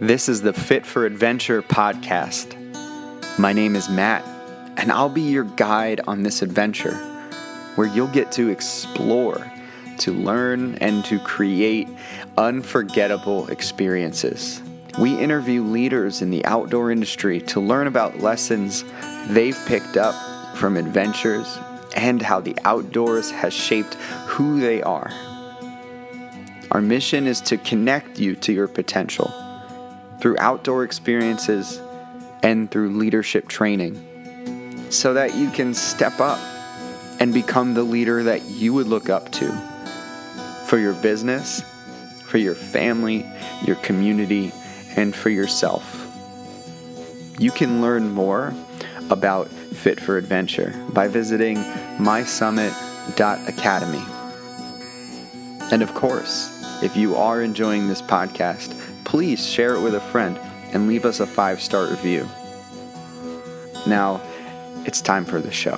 This is the Fit for Adventure podcast. My name is Matt, and I'll be your guide on this adventure where you'll get to explore, to learn, and to create unforgettable experiences. We interview leaders in the outdoor industry to learn about lessons they've picked up from adventures and how the outdoors has shaped who they are. Our mission is to connect you to your potential through outdoor experiences and through leadership training so that you can step up and become the leader that you would look up to for your business, for your family, your community, and for yourself. You can learn more about Fit for Adventure by visiting mysummit.academy. And of course, if you are enjoying this podcast, please share it with a friend and leave us a five star review. Now, it's time for the show.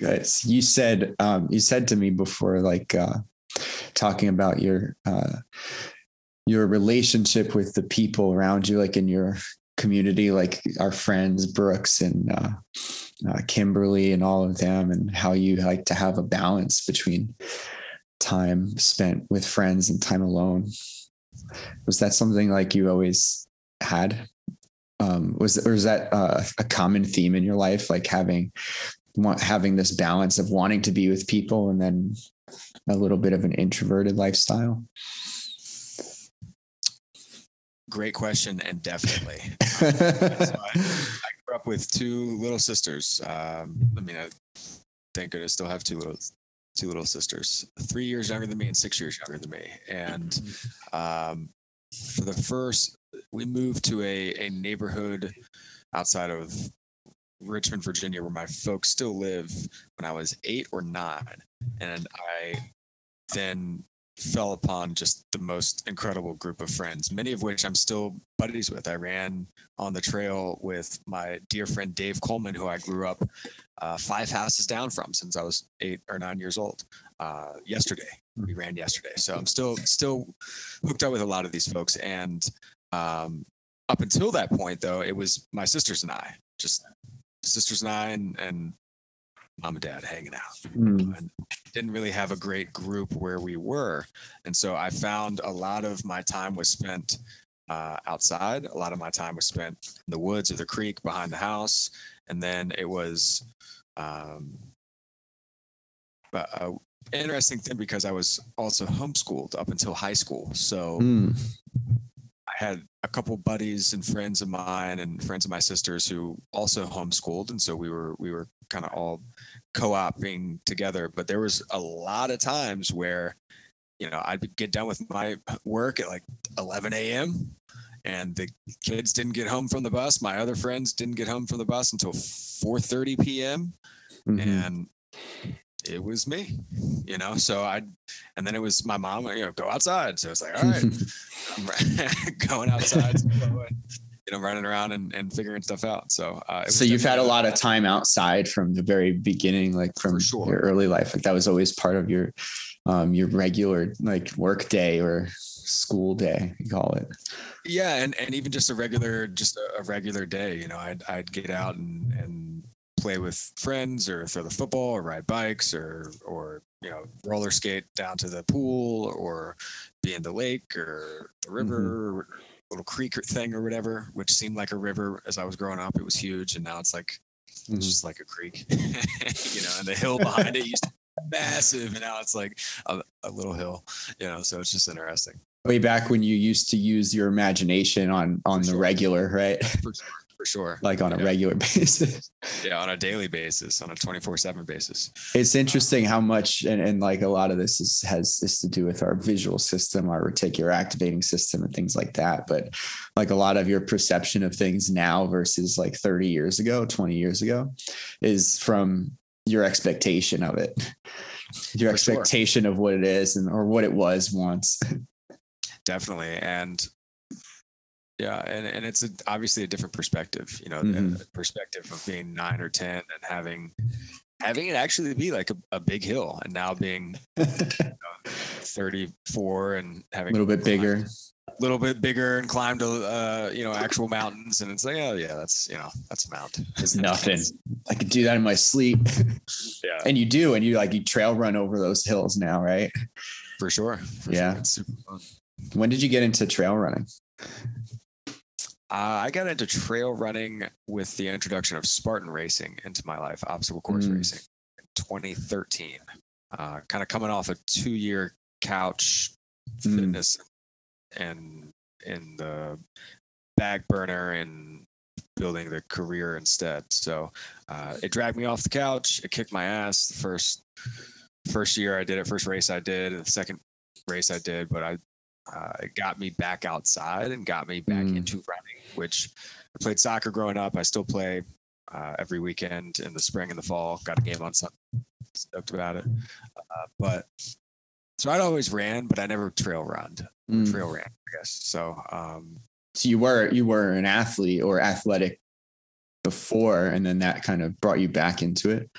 Guys, you said um, you said to me before, like uh, talking about your uh, your relationship with the people around you, like in your community, like our friends Brooks and uh, uh, Kimberly and all of them, and how you like to have a balance between time spent with friends and time alone. Was that something like you always had? Um, was or is that uh, a common theme in your life, like having having this balance of wanting to be with people and then a little bit of an introverted lifestyle? Great question, and definitely. so I, I, grew up with two little sisters. Um, I mean, I, thank goodness, still have two little two little sisters, three years younger than me and six years younger than me. And um, for the first, we moved to a a neighborhood outside of Richmond, Virginia, where my folks still live when I was eight or nine. And I then fell upon just the most incredible group of friends, many of which I'm still buddies with. I ran on the trail with my dear friend Dave Coleman, who I grew up uh, five houses down from since I was eight or nine years old. Uh, yesterday, we ran yesterday, so I'm still still hooked up with a lot of these folks. And um, up until that point, though, it was my sisters and I, just sisters and I, and, and mom and dad hanging out. Mm. And didn't really have a great group where we were. And so I found a lot of my time was spent uh, outside. A lot of my time was spent in the woods or the creek behind the house. And then it was um, a interesting thing because I was also homeschooled up until high school. So mm. Had a couple buddies and friends of mine and friends of my sisters who also homeschooled. And so we were, we were kind of all co-oping together but there was a lot of times where you know i'd get done with my work at like 11 a.m and the kids didn't get home from the bus my other friends didn't get home from the bus until 4.30 p.m mm-hmm. and it was me you know so i and then it was my mom you know go outside so it's like all right i'm going outside you know, running around and, and figuring stuff out. So, uh, so you've had a lot of time outside from the very beginning, like from sure. your early life. Like that was always part of your, um, your regular like work day or school day, you call it. Yeah. And, and even just a regular, just a, a regular day, you know, I'd, I'd get out and, and play with friends or throw the football or ride bikes or, or, you know, roller skate down to the pool or be in the lake or the river. Mm-hmm little creek thing or whatever, which seemed like a river as I was growing up. It was huge, and now it's like mm-hmm. it's just like a creek, you know. And the hill behind it used to be massive, and now it's like a, a little hill, you know. So it's just interesting. Way back when you used to use your imagination on on For the sure. regular, right? For sure. Like on a regular basis. Yeah, on a daily basis, on a 24/7 basis. It's interesting how much and, and like a lot of this is has this to do with our visual system, our reticular activating system and things like that. But like a lot of your perception of things now versus like 30 years ago, 20 years ago is from your expectation of it. Your for expectation sure. of what it is and or what it was once. definitely. And yeah, and, and it's a, obviously a different perspective, you know, Mhm. the perspective of being nine or 10 and having, having it actually be like a, a big hill and now being 34 and having a little bit bigger. a little bit bigger and climbed, uh, you know, actual mountains. And it's like, oh yeah, that's, you know, that's a mountain. It's nothing. I could do that in my sleep. Yeah, and you do, and you like you trail run over those hills now, right? for sure. for Yeah. sure. It's super fun. When did you get into trail running? Uh, I got into trail running with the introduction of Spartan racing into my life, obstacle course Mm. racing in 2013. Uh, kind of coming off a two year couch Mm. fitness and in the back burner and building the career instead. So uh, it dragged me off the couch. It kicked my ass the first first year I did it, first race I did, and the second race I did, but I uh, it got me back outside and got me back Mm. into running, which I played soccer growing up. I still play uh, every weekend in the spring and the fall. Got a game on Sunday. Stoked about it. Uh, but so I'd always ran, but I never trail run. Mm. Trail ran, I guess. So um, So you were you were an athlete or athletic before, and then that kind of brought you back into it.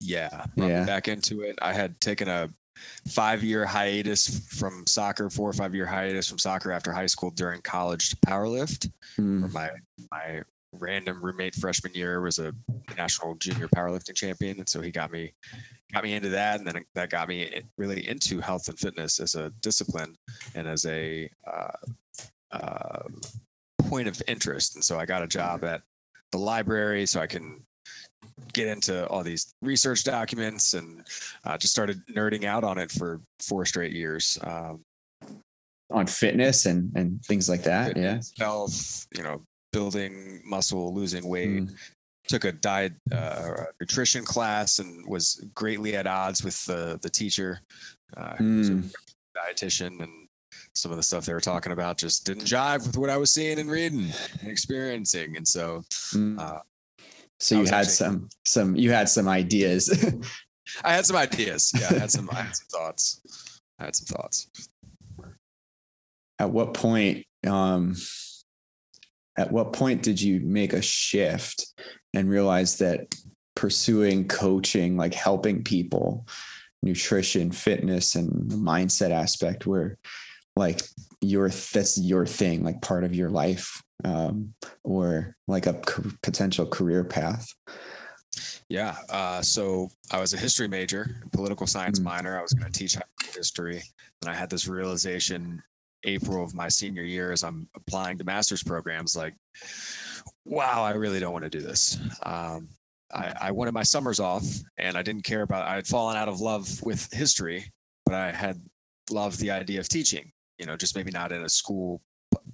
yeah, Yeah. back into it. I had taken a five year hiatus from soccer, four or five year hiatus from soccer after high school during college to powerlift. Mm. my my random roommate freshman year was a national junior powerlifting champion and so he got me got me into that and then that got me really into health and fitness as a discipline and as a uh, uh, point of interest and so i got a job at the library so i can get into all these research documents and uh, just started nerding out on it for four straight years um, On fitness and and things like that. Yeah. health, you know, building muscle, losing weight. Mm. Took a diet uh, nutrition class and was greatly at odds with the the teacher. Uh, who was a Mm. dietitian and some of the stuff they were talking about just didn't jive with what I was seeing and reading and experiencing. And so Mm. uh, So you had actually- some some you had some ideas. I had some ideas. Yeah, I had some I had some thoughts. I had some thoughts. at what point um at what point did you make a shift and realize that pursuing coaching like helping people nutrition fitness and the mindset aspect were like your that's your thing like part of your life um or like a c- potential career path Yeah. Uh, so I was a history major, political science Mm. minor. I was going to teach history. And I had this realization April of my senior year as I'm applying to master's programs like, wow, I really don't want to do this. Um, I, I wanted my summers off and I didn't care about, I had fallen out of love with history, but I had loved the idea of teaching, you know, just maybe not in a school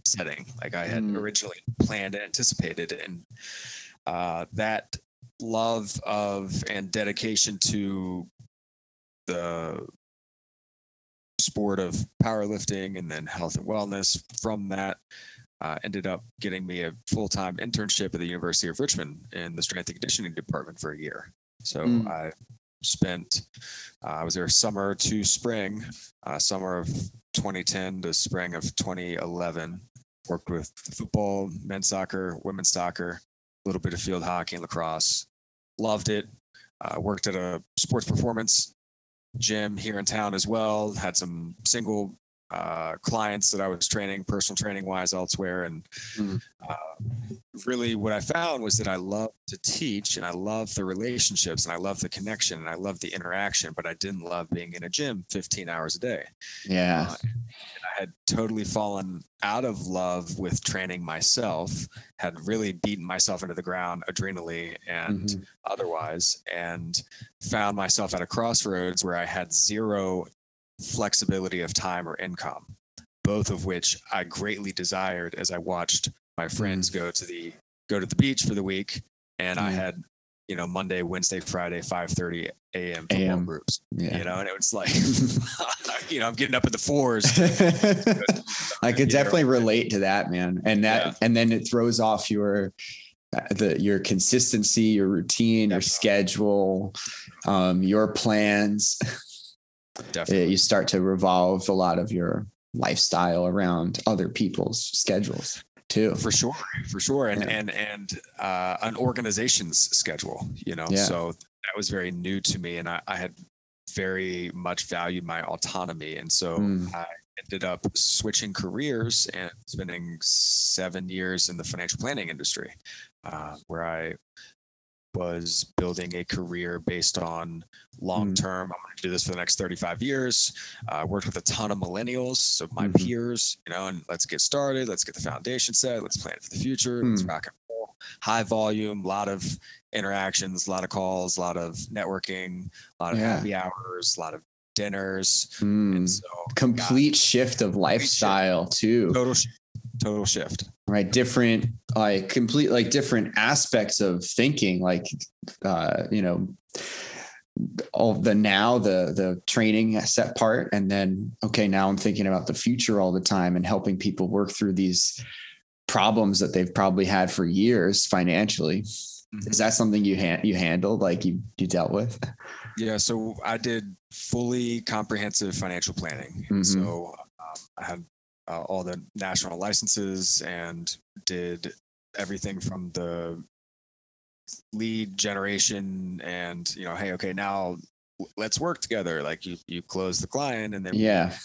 setting like I had Mm. originally planned and anticipated. And uh, that love of and dedication to the sport of powerlifting and then health and wellness from that uh, ended up getting me a full-time internship at the university of richmond in the strength and conditioning department for a year so Mm. i spent uh, i was there summer to spring uh, summer of 2010 to spring of 2011 worked with football men's soccer women's soccer a little bit of field hockey and lacrosse. Loved it. Uh, worked at a sports performance gym here in town as well. Had some single uh, clients that I was training, personal training wise, elsewhere. And Mm. uh, really, what I found was that I love to teach and I love the relationships and I love the connection and I love the interaction, but I didn't love being in a gym 15 hours a day. yeah Uh, I had totally fallen out of love with training myself, had really beaten myself into the ground adrenally and Mhm. otherwise, and found myself at a crossroads where I had zero flexibility of time or income, both of which I greatly desired as I watched my friends go to the go to the beach for the week, and I had you know Monday, Wednesday, Friday, 5:30 a.m. football AM. groups yeah you know, and it was like, you know, I'm getting up in the fours. I could definitely relate to that, man. And that, Yeah. and then it throws off your uh, the your consistency, your routine, your schedule, um, your plans. Definitely. you start to revolve a lot of your lifestyle around other people's schedules too. For sure, for sure, and Yeah. and and uh, an organization's schedule. You know, Yeah. so that was very new to me, and I, I had very much valued my autonomy, and so Mm. I ended up switching careers and spending seven years in the financial planning industry, uh, where I was building a career based on long term. I'm going to do this for the next 35 years. Uh, worked with a ton of millennials, so my Mhm. peers, you know, and let's get started. Let's get the foundation set. Let's plan for the future. Let's Mm. rock and roll. High volume, a lot of interactions, a lot of calls, a lot of networking, a lot of Yeah. happy hours, a lot of dinners. Mm. And so Complete shift of lifestyle too. total, sh- total shift. right different like complete like different aspects of thinking like uh you know all the now the the training set part and then okay now i'm thinking about the future all the time and helping people work through these problems that they've probably had for years financially Mhm. is that something you ha- you handled like you you dealt with Yeah, so I did fully comprehensive financial planning. Mhm. So um, I had uh, all the national licenses and did everything from the lead generation and you know, hey, okay, now let's work together. Like you, you close the client and then yeah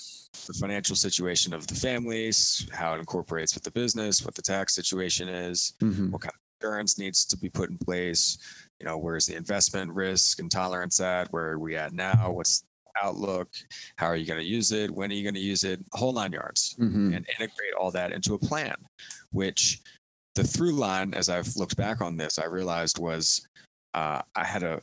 the financial situation of the families, how it incorporates with the business, what the tax situation is, Mhm. what kind of insurance needs to be put in place you know where's the investment risk and tolerance at where are we at now what's outlook how are you going to use it when are you going to use it whole nine yards Mhm. and integrate all that into a plan which the through line as i've looked back on this i realized was uh, i had a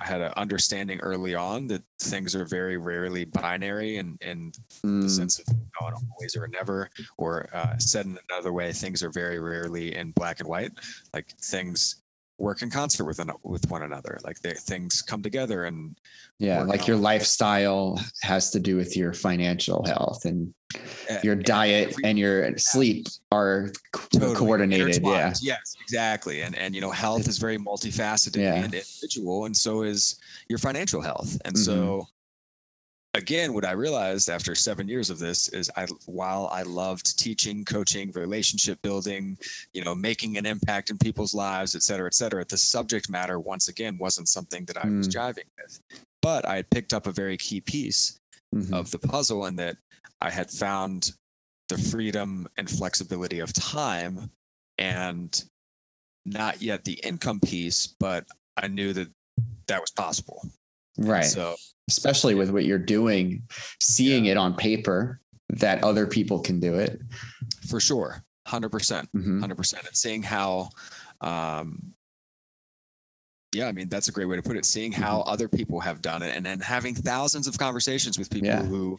i had an understanding early on that things are very rarely binary and and the Mm. sense of an always or never, or uh, said in another way, things are very rarely in black and white. Like things work in concert with an, with one another. Like they, things come together, and yeah like your lifestyle has to do with your financial health and your diet every- and your sleep are totally coordinated yeah. Yes, exactly. And and you know, health is very multifaceted Yeah. and individual, and so is your financial health. And Mhm. so, again, what I realized after seven years of this is, I while I loved teaching, coaching, relationship building, you know, making an impact in people's lives, et cetera, et cetera, the subject matter once again wasn't something that I was Mm. jiving with. But I had picked up a very key piece Mhm. of the puzzle and that I had found the freedom and flexibility of time and not yet the income piece, but I knew that that was possible. Right So especially with what you're doing seeing it on paper that other people can do it for sure, 100%, Mhm. 100%. And seeing how, um, yeah, I mean, that's a great way to put it. Seeing how other people have done it and then having thousands of conversations with people Yeah. who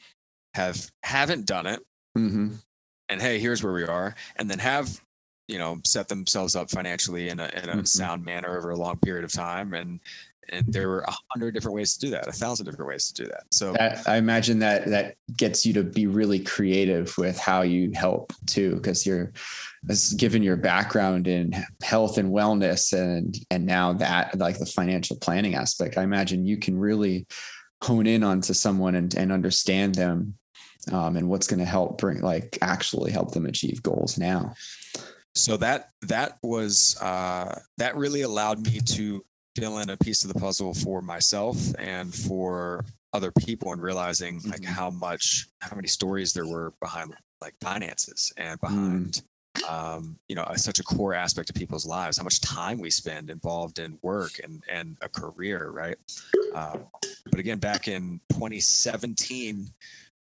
have haven't done it Mhm. and hey, here's where we are, and then have you know set themselves up financially in a in a Mhm. sound manner over a long period of time, and and there were a hundred different ways to do that, a thousand different ways to do that. So that i imagine that that gets you to be really creative with how you help too because you're as given your background in health and wellness and and now that like the financial planning aspect i imagine you can really hone in onto someone and, and understand them um, and what's going to help bring like actually help them achieve goals now so that that was uh, that really allowed me to fill in a piece of the puzzle for myself and for other people and realizing like Mhm. how much how many stories there were behind like finances and Mm. behind um, you know such a core aspect of people's lives how much time we spend involved in work and and a career right um, but again back in 2017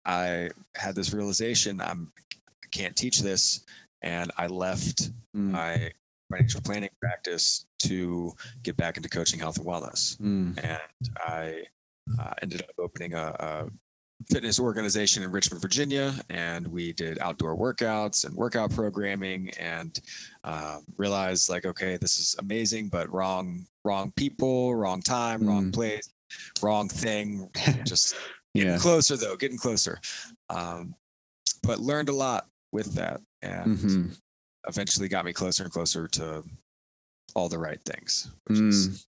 i had this realization i'm I can't teach this and i left Mm, my financial planning practice to get back into coaching health and wellness mm, and I uh, ended up opening a, a fitness organization in Richmond, Virginia, and we did outdoor workouts and workout programming, and um, realized like, okay, this is amazing, but wrong, wrong people, wrong time, wrong Mm. place, wrong thing. Just getting yeah closer though, getting closer. Um, but learned a lot with that, and Mhm. eventually got me closer and closer to all the right things, which Mm.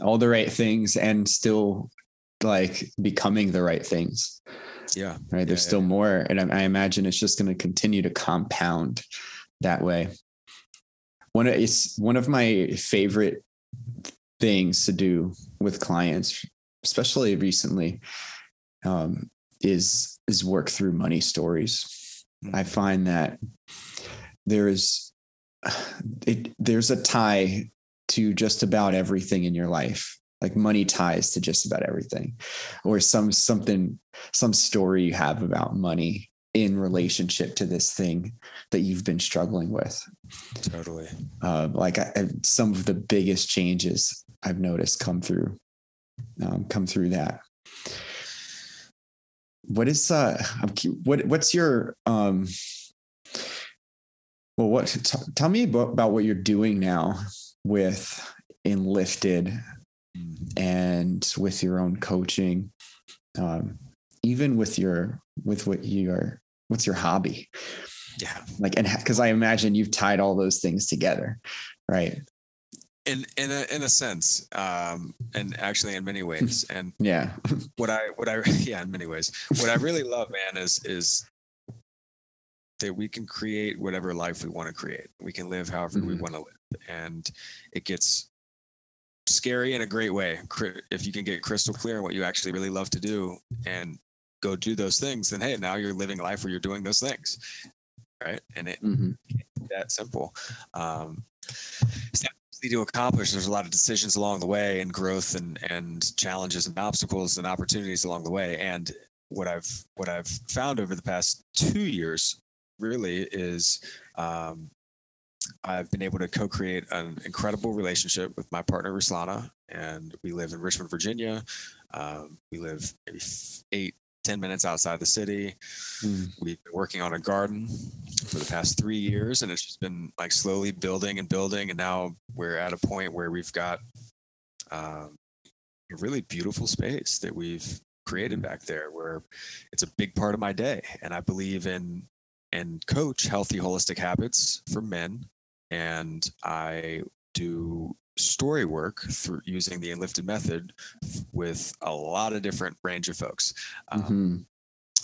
all the right things and still like becoming the right things. Yeah. Right. There's Yeah, still yeah. more. And I, I imagine it's just going to continue to compound that way. One of it's one of my favorite things to do with clients, especially recently, um, is is work through money stories. I find that there is it there's a tie to just about everything in your life. Like money ties to just about everything. Or some something some story you have about money in relationship to this thing that you've been struggling with. Totally. uh, like I, I- some of the biggest changes i've noticed come through um, come through that what is uh I'm, what what's your um well what t- tell me about, about what you're doing now with enlifted and with your own coaching um even with your with what you are what's your hobby Yeah. like and because i imagine you've tied all those things together right In in a in a sense, um, and actually in many ways. And yeah what I what I yeah, in many ways. What I really love, man, is is that we can create whatever life we want to create. We can live however we Mhm. want to live, and it gets scary in a great way. If you can get crystal clear on what you actually really love to do and go do those things, then hey, now you're living life where you're doing those things, right? And it Mhm. that simple. Um, it's not easy to accomplish. There's a lot of decisions along the way, and growth, and and challenges, and obstacles, and opportunities along the way. And what I've what I've found over the past two years, really, is um, I've been able to co-create an incredible relationship with my partner Ruslana, and we live in Richmond, Virginia. Um, we live maybe eight, ten minutes outside the city. Mm. We've been working on a garden for the past three years, and it's just been like slowly building and building. And now we're at a point where we've got um, a really beautiful space that we've created back there, where it's a big part of my day. And I believe in and coach healthy holistic habits for men, and I do story work through using the enlifted method with a lot of different range of folks. Um, Mhm.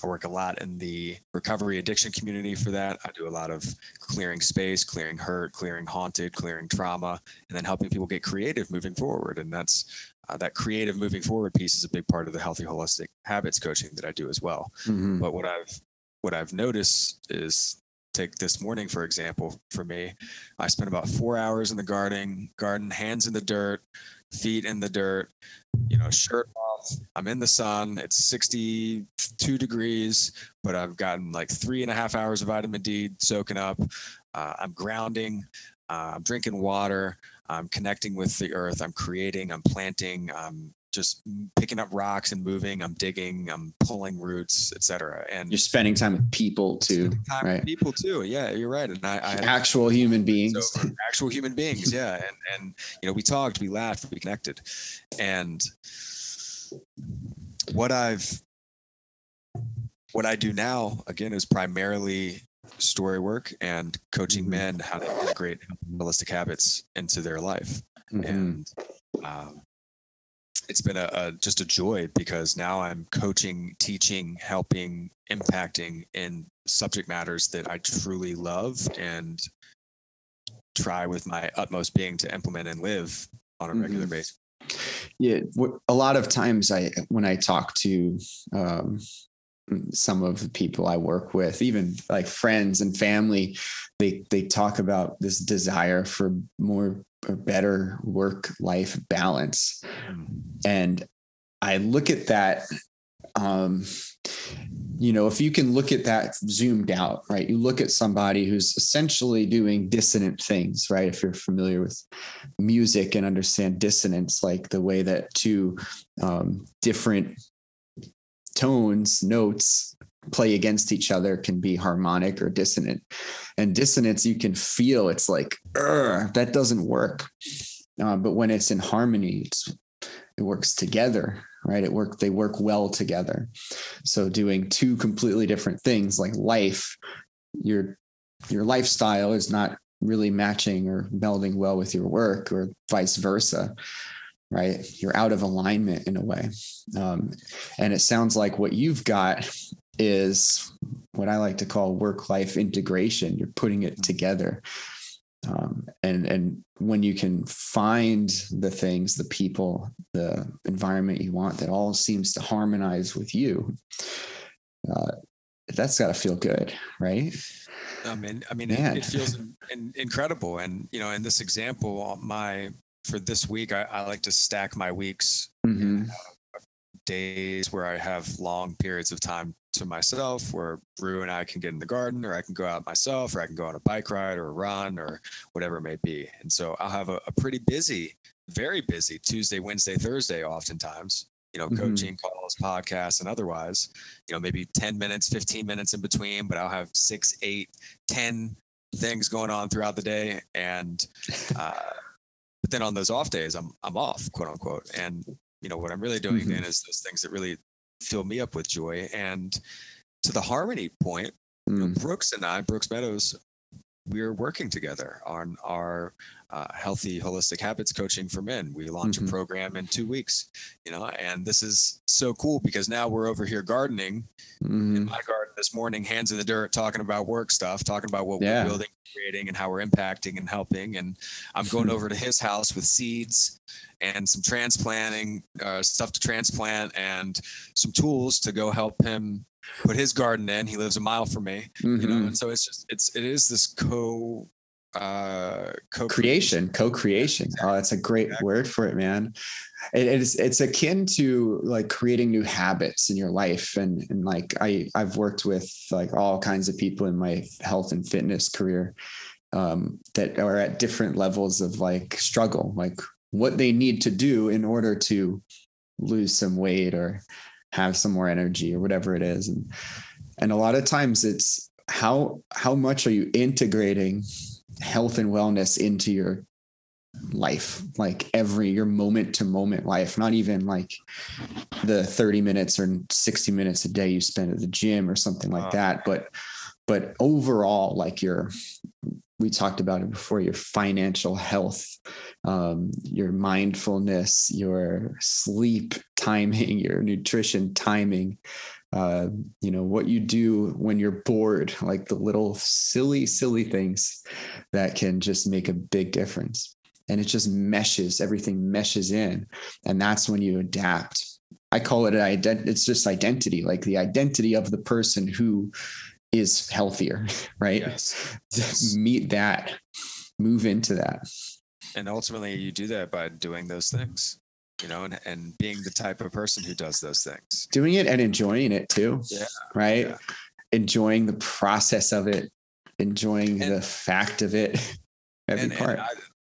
I work a lot in the recovery addiction community for that. I do a lot of clearing space, clearing hurt, clearing haunted, clearing trauma, and then helping people get creative moving forward. And that's uh, that creative moving forward piece is a big part of the healthy holistic habits coaching that I do as well. Mhm. But what I've what I've noticed is take this morning for example for me i spent about four hours in the garden garden hands in the dirt feet in the dirt you know shirt off. I'm in the sun it's 62 degrees but i've gotten like three and a half hours of vitamin d soaking up. Uh, i'm grounding uh, i'm drinking water i'm connecting with the earth i'm creating i'm planting i'm just picking up rocks and moving i'm digging i'm pulling roots etc and you're spending time with people too time right? with people too. Yeah you're right. And i, I actual human beings. so actual human beings yeah. And and you know we talked we laughed we connected. And what i've what i do now again is primarily story work and coaching Mhm. men how to integrate holistic habits into their life. Mhm. and um, it's been a, a just a joy because now I'm coaching, teaching, helping, impacting in subject matters that I truly love and try with my utmost being to implement and live on a regular Mhm. basis. yeah a lot of times i when i talk to um some of the people i work with even like friends and family they they talk about this desire for more or better work life balance. And i look at that um you know if you can look at that zoomed out right you look at somebody who's essentially doing dissonant things right if you're familiar with music and understand dissonance like the way that two um, different tones notes play against each other can be harmonic or dissonant and dissonance you can feel it's like that doesn't work uh, but when it's in harmony it's it works together right it work they work well together so doing two completely different things like life your your lifestyle is not really matching or melding well with your work or vice versa right? You're out of alignment in a way. Um, and it sounds like what you've got is what I like to call work life integration. You're putting it together. Um, and and when you can find the things, the people, the environment you want that all seems to harmonize with you, uh, that's got to feel good, right? I mean, I mean, it, it, feels in, in, incredible. And you know, in this example, my for this week, I, I like to stack my weeks. Mm-hmm. Uh, days where I have long periods of time to myself where Rue and I can get in the garden or I can go out myself or I can go on a bike ride or a run or whatever it may be. And so I'll have a, a pretty busy, very busy Tuesday, Wednesday, Thursday, oftentimes, you know, mm-hmm. coaching calls, podcasts, and otherwise, you know, maybe 10 minutes, 15 minutes in between, but I'll have six, eight, 10 things going on throughout the day. And, uh, but then on those off days, I'm I'm off, quote unquote. And you know what I'm really doing mm-hmm. then is those things that really fill me up with joy. And to the harmony point, mm. you know, mm. Brooks and I, Brooks Meadows, we're working together on our uh, healthy holistic habits coaching for men we launch mm-hmm. a program in two weeks you know and this is so cool because now we're over here gardening mm-hmm. in my garden this morning hands in the dirt talking about work stuff talking about what yeah. we're building creating and how we're impacting and helping and i'm going over to his house with seeds and some transplanting uh, stuff to transplant and some tools to go help him put his garden in. He lives a mile from me, mm-hmm. you know, mm-hmm. and so it's just it's it is this co uh co-creation co-creation exactly. oh that's a great exactly. word for it man it, it's it's akin to like creating new habits in your life and and like i i've worked with like all kinds of people in my health and fitness career um that are at different levels of like struggle like what they need to do in order to lose some weight or have some more energy or whatever it is. And and a lot of times it's how how much are you integrating health and wellness into your life? Like every your moment to moment life not even like the 30 minutes or 60 minutes a day you spend at the gym or something like that but but overall like your we talked about it before your financial health um, your mindfulness your sleep timing your nutrition timing uh, you know what you do when you're bored like the little silly silly things that can just make a big difference. And it just meshes everything meshes in. And that's when you adapt. I call it an identity it's just identity like the identity of the person who is healthier, right? Yes. Meet that, move into that. And ultimately, you do that by doing those things, you know, and, and being the type of person who does those things. Doing it and enjoying it too. Yeah. Right. Yeah. Enjoying the process of it, enjoying and, the fact of it, every and, part. And I,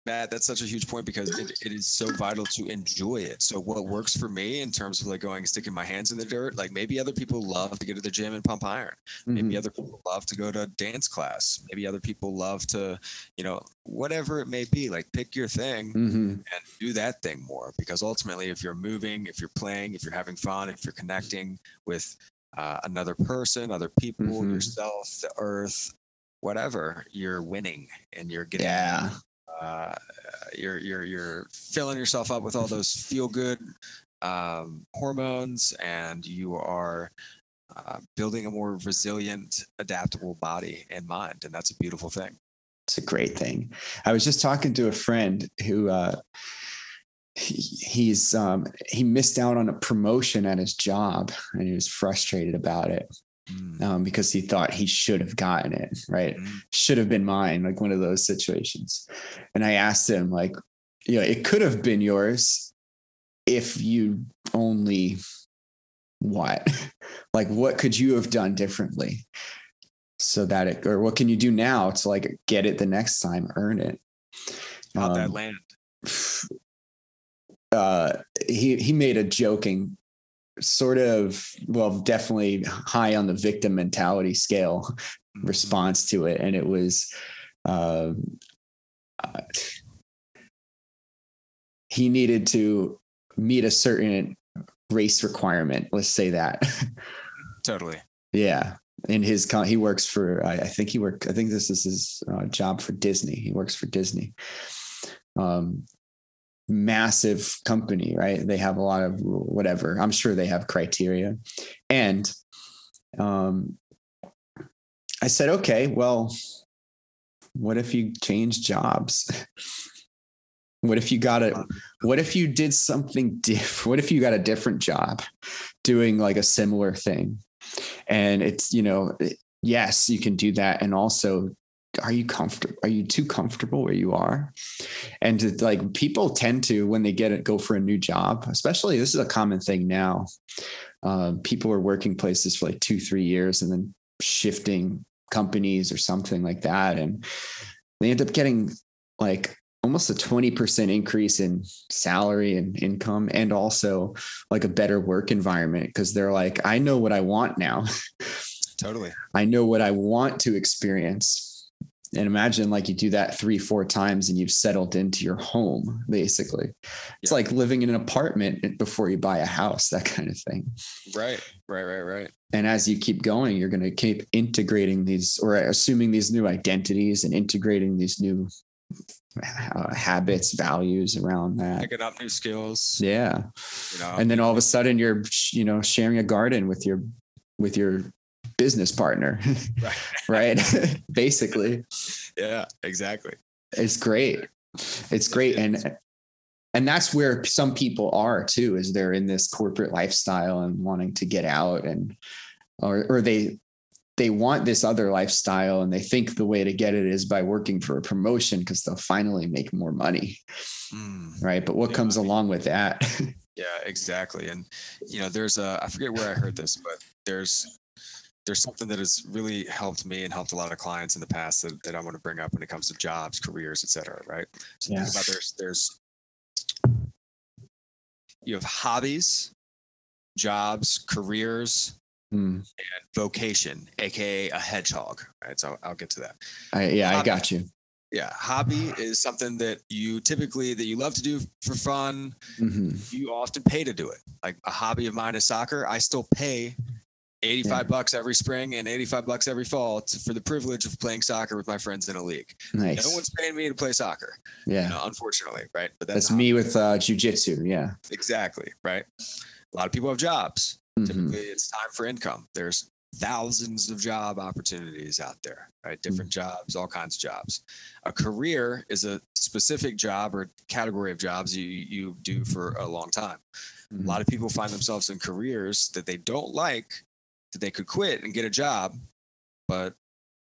Matt, that's such a huge point because it, it is so vital to enjoy it. So what works for me in terms of like going sticking my hands in the dirt, like maybe other people love to go to the gym and pump iron. Mm-hmm. Maybe other people love to go to dance class. Maybe other people love to, you know, whatever it may be. Like pick your thing mm-hmm. and do that thing more. Because ultimately, if you're moving, if you're playing, if you're having fun, if you're connecting with uh, another person, other people, mm-hmm. yourself, the earth, whatever, you're winning and you're getting yeah uh, you're you're you're filling yourself up with all those feel good um, hormones, and you are uh, building a more resilient, adaptable body and mind, and that's a beautiful thing. It's a great thing. I was just talking to a friend who. Uh, he, he's um, he missed out on a promotion at his job and he was frustrated about it mm. um, because he thought he should have gotten it, right? Mm. Should have been mine, like one of those situations. And I asked him, like, you know, it could have been yours if you only what? like, what could you have done differently? So that it, or what can you do now to like get it the next time, earn it? How'd um, that land? Uh, he he made a joking sort of well definitely high on the victim mentality scale mm-hmm. response to it. And it was uh, uh, he needed to meet a certain race requirement. Let's say that. Totally. Yeah. In his con- he works for I, think he worked i think this is his uh, job for disney. He works for disney. Um massive company, right? They have a lot of whatever. I'm sure they have criteria. And um, I said, okay, well, what if you change jobs? what if you got a what if you did something different? What if you got a different job doing like a similar thing? And it's, you know, yes, you can do that. And also are you comfortable are you too comfortable where you are? And to, like people tend to when they get it go for a new job especially this is a common thing now um, people are working places for like two three years and then shifting companies or something like that. And they end up getting like almost a 20% increase in salary and income and also like a better work environment because they're like i know what i want now. Totally. I know what i want to experience and imagine like you do that three four times and you've settled into your home basically. It's like living in an apartment before you buy a house that kind of thing. Right right right right. And as you keep going you're going to keep integrating these or assuming these new identities and integrating these new uh, habits values around that. Picking up new skills. Yeah. You know, and then all of a sudden you're you know sharing a garden with your with your business partner, right? right? Basically. Yeah, exactly. It's great. It's great. And and that's where some people are too, is they're in this corporate lifestyle and wanting to get out and or or they they want this other lifestyle and they think the way to get it is by working for a promotion because they'll finally make more money. Mm, right. But what yeah, comes along with that? yeah, exactly. And you know, there's a I forget where I heard this, but there's there's something that has really helped me and helped a lot of clients in the past that, that I want to bring up when it comes to jobs, careers, et cetera. Right. So yes. think about there's there's you have hobbies, jobs, careers, mm. and vocation, aka a hedgehog. Right. So I'll get to that. I, yeah, Hobby, I got you. Yeah, hobby is something that you typically that you love to do for fun. Mm-hmm. You often pay to do it. Like a hobby of mine is soccer. I still pay 85 yeah. bucks every spring and 85 bucks every fall to, for the privilege of playing soccer with my friends in a league. Nice. No one's paying me to play soccer. Yeah. You know, unfortunately. Right. But that's, that's me with uh, jujitsu. Yeah. Exactly. Right. A lot of people have jobs. Mm-hmm. Typically it's time for income. There's thousands of job opportunities out there, right? Different mm-hmm. jobs, all kinds of jobs. A career is a specific job or category of jobs you, you do for a long time. Mm-hmm. A lot of people find themselves in careers that they don't like that they could quit and get a job, but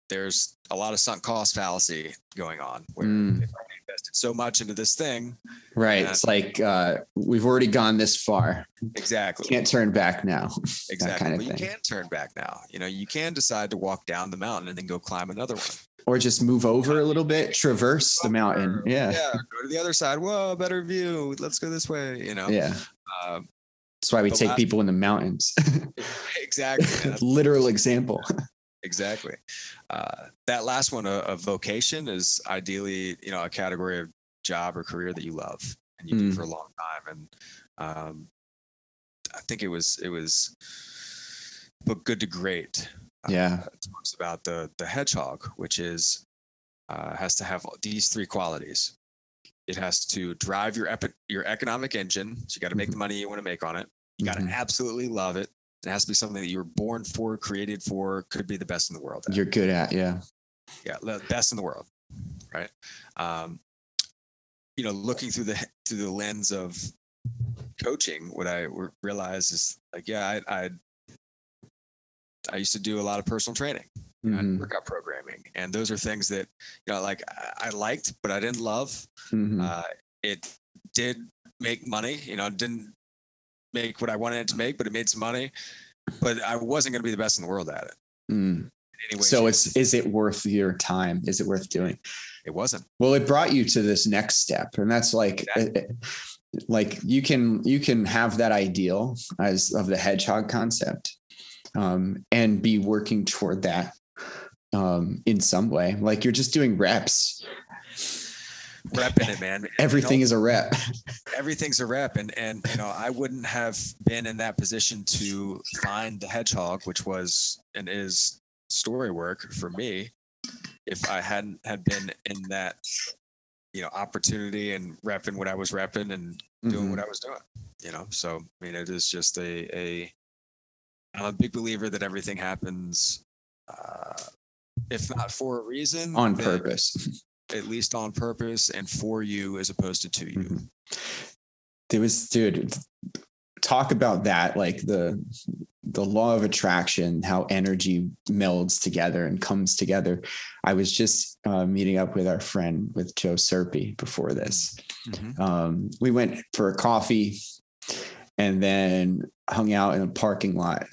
there's a lot of sunk cost fallacy going on where mm. they've already invested so much into this thing. Right. It's like uh, we've already gone this far. Exactly. Can't turn back now. Exactly. Kind of you can turn back now. You know, you can decide to walk down the mountain and then go climb another one. Or just move over a little bit, traverse the mountain. Yeah. Yeah. Go to the other side. Whoa, better view. Let's go this way. You know. Yeah. Um, that's why we take people in the mountains. exactly. Literal example. exactly. Uh, that last one, a, a, vocation, is ideally you know a category of job or career that you love and you mm. do for a long time. And um, I think it was it was but good to great. Uh, yeah, uh, talks about the the hedgehog, which is uh, has to have these three qualities. It has to drive your epi- your economic engine. So you got to make mm-hmm. the money you want to make on it. You got to mm-hmm. absolutely love it. It has to be something that you were born for, created for, could be the best in the world. At. You're good at, yeah. Yeah, the best in the world, right? Um, you know, looking through the through the lens of coaching, what I realized is like, yeah, I, I I used to do a lot of personal training mm-hmm. workout programming. And those are things that, you know, like I liked, but I didn't love. Mm-hmm. Uh, it did make money, you know, didn't make what I wanted it to make, but it made some money. But I wasn't going to be the best in the world at it. Mm. Anyway, so it's is it worth your time? Is it worth doing? It wasn't. Well, it brought you to this next step, and that's like. Exactly. Like you can you can have that ideal as of the hedgehog concept um, and be working toward that um, in some way. Like you're just doing reps. Repping it, man. Everything you know, is a rep. everything's a rep. And and you know, I wouldn't have been in that position to find the hedgehog, which was and is story work for me, if I hadn't had been in that you know opportunity and repping what I was repping and doing Mhm. what I was doing. You know, so I mean, it is just a a. I'm a big believer that everything happens, uh, if not for a reason, on purpose. at least on purpose and for you as opposed to to you. Mhm. There was, dude, talk about that, like the the law of attraction, how energy melds together and comes together. I was just uh, meeting up with our friend with Joe Serpy before this. Mhm. Um, we went for a coffee and then hung out in a parking lot,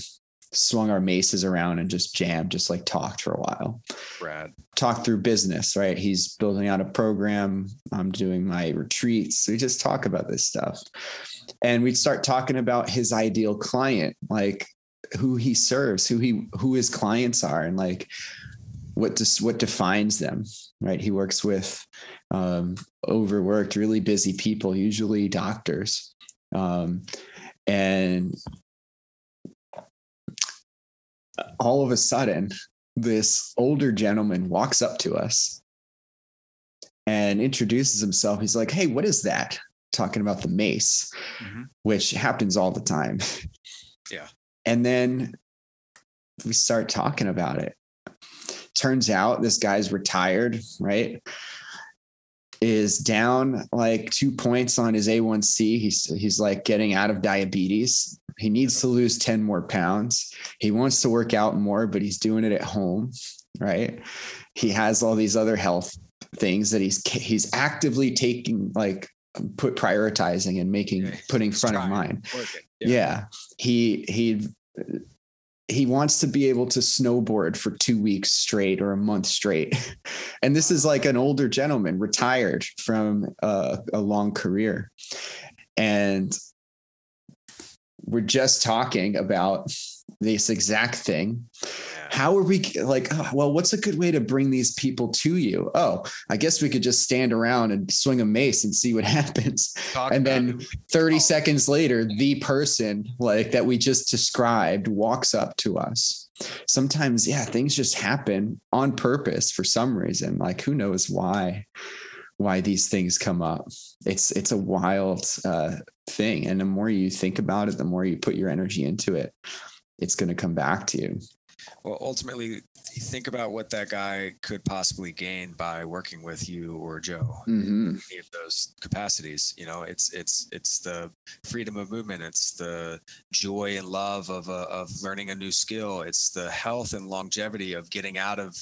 swung our maces around and just jammed, just like talked for a while Brad. talk through business, right? He's building out a program. I'm doing my retreats. We just talk about this stuff. And we'd start talking about his ideal client, like who he serves, who he who his clients are, and like what does what defines them, right? He works with um, overworked, really busy people, usually doctors. Um, and all of a sudden, this older gentleman walks up to us and introduces himself. He's like, Hey, what is that? Talking about the mace, Mhm. which happens all the time. Yeah. And then we start talking about it. Turns out this guy's retired, right? Is down like two points on his A1C. He's he's like getting out of diabetes. He needs to lose 10 more pounds. He wants to work out more, but he's doing it at home, right? He has all these other health things that he's he's actively taking like put prioritizing and making Yeah, putting front of mind Working. yeah. he he he wants to be able to snowboard for two weeks straight or a month straight and this is like an older gentleman retired from a, a long career and we're just talking about this exact thing. How are we like oh, well what's a good way to bring these people to you? Oh i guess we could just stand around and swing a mace and see what happens. Talk and then 30 Oh. seconds later the person like that we just described walks up to us. Sometimes yeah things just happen on purpose for some reason. Like who knows why why these things come up? It's it's a wild uh, thing and the more you think about it the more you put your energy into it it's going to come back to you Well, ultimately, think about what that guy could possibly gain by working with you or Joe. hmm Any of those capacities, you know, it's it's it's the freedom of movement. It's the joy and love of uh, of learning a new skill. It's the health and longevity of getting out of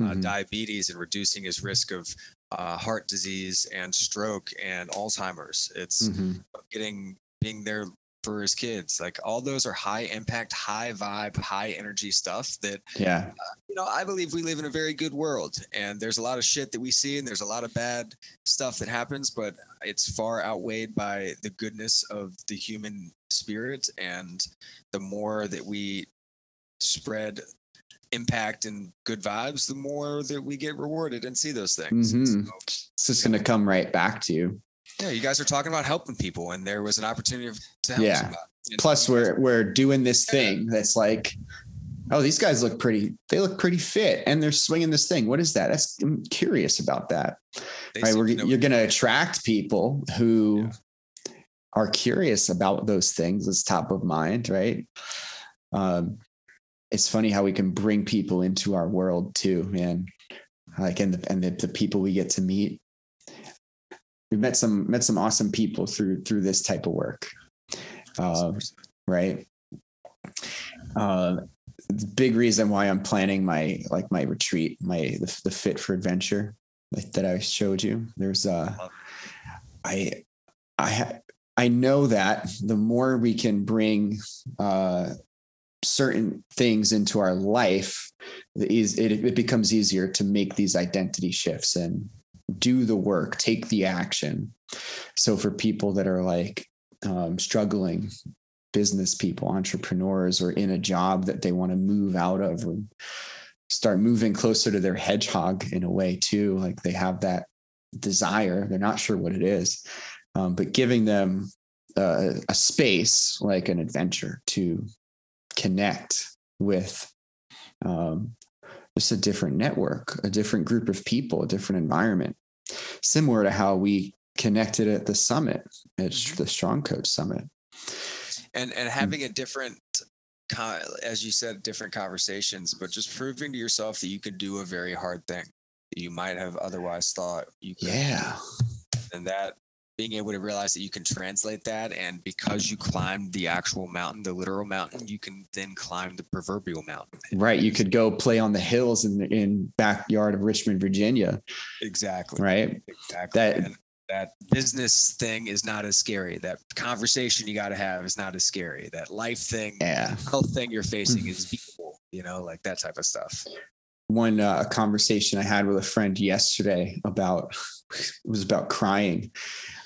uh, Mhm. diabetes and reducing his risk of uh, heart disease and stroke and Alzheimer's. It's Mhm. getting being there for his kids. Like all those are high impact, high vibe, high energy stuff that yeah you know, I believe we live in a very good world and there's a lot of shit that we see and there's a lot of bad stuff that happens, but it's far outweighed by the goodness of the human spirit. And the more that we spread impact and good vibes, the more that we get rewarded and see those things. Mhm. So, it's just going to come right back to you. Yeah, you guys are talking about helping people and there was an opportunity to help Yeah. plus we're we're doing this thing that's like oh these guys look pretty they look pretty fit and they're swinging this thing. What is that? That's i'm curious about that. They right you're going to attract people who are curious about those things it's top of mind right? Um it's funny how we can bring people into our world too man. Like and the, and the, the people we get to meet. We've met some met some awesome people through through this type of work. Uh, right? Uh big reason why i'm planning my like my retreat my the, the fit for adventure like, that i showed you there's uh i i ha- i know that the more we can bring uh certain things into our life it, it becomes easier to make these identity shifts and do the work take the action so for people that are like um, struggling business people, entrepreneurs, or in a job that they want to move out of or start moving closer to their hedgehog in a way too. Like they have that desire, they're not sure what it is, um, but giving them uh, a space like an adventure to connect with um, just a different network, a different group of people, a different environment. similar to how we connected at the summit, at the Strong Coach Summit. And and having a different as you said, different conversations, but just proving to yourself that you can do a very hard thing that you might have otherwise thought you could. Yeah. And that being able to realize that you can translate that and because you climbed the actual mountain the literal mountain you can then climb the proverbial mountain. Right you could go play on the hills in the in backyard of richmond virginia. Exactly. Right? Exactly. That and that business thing is not as scary. That conversation you got to have is not as scary. That life thing yeah. health thing you're facing is beatable you know like that type of stuff. One uh, conversation I had with a friend yesterday about it was about crying.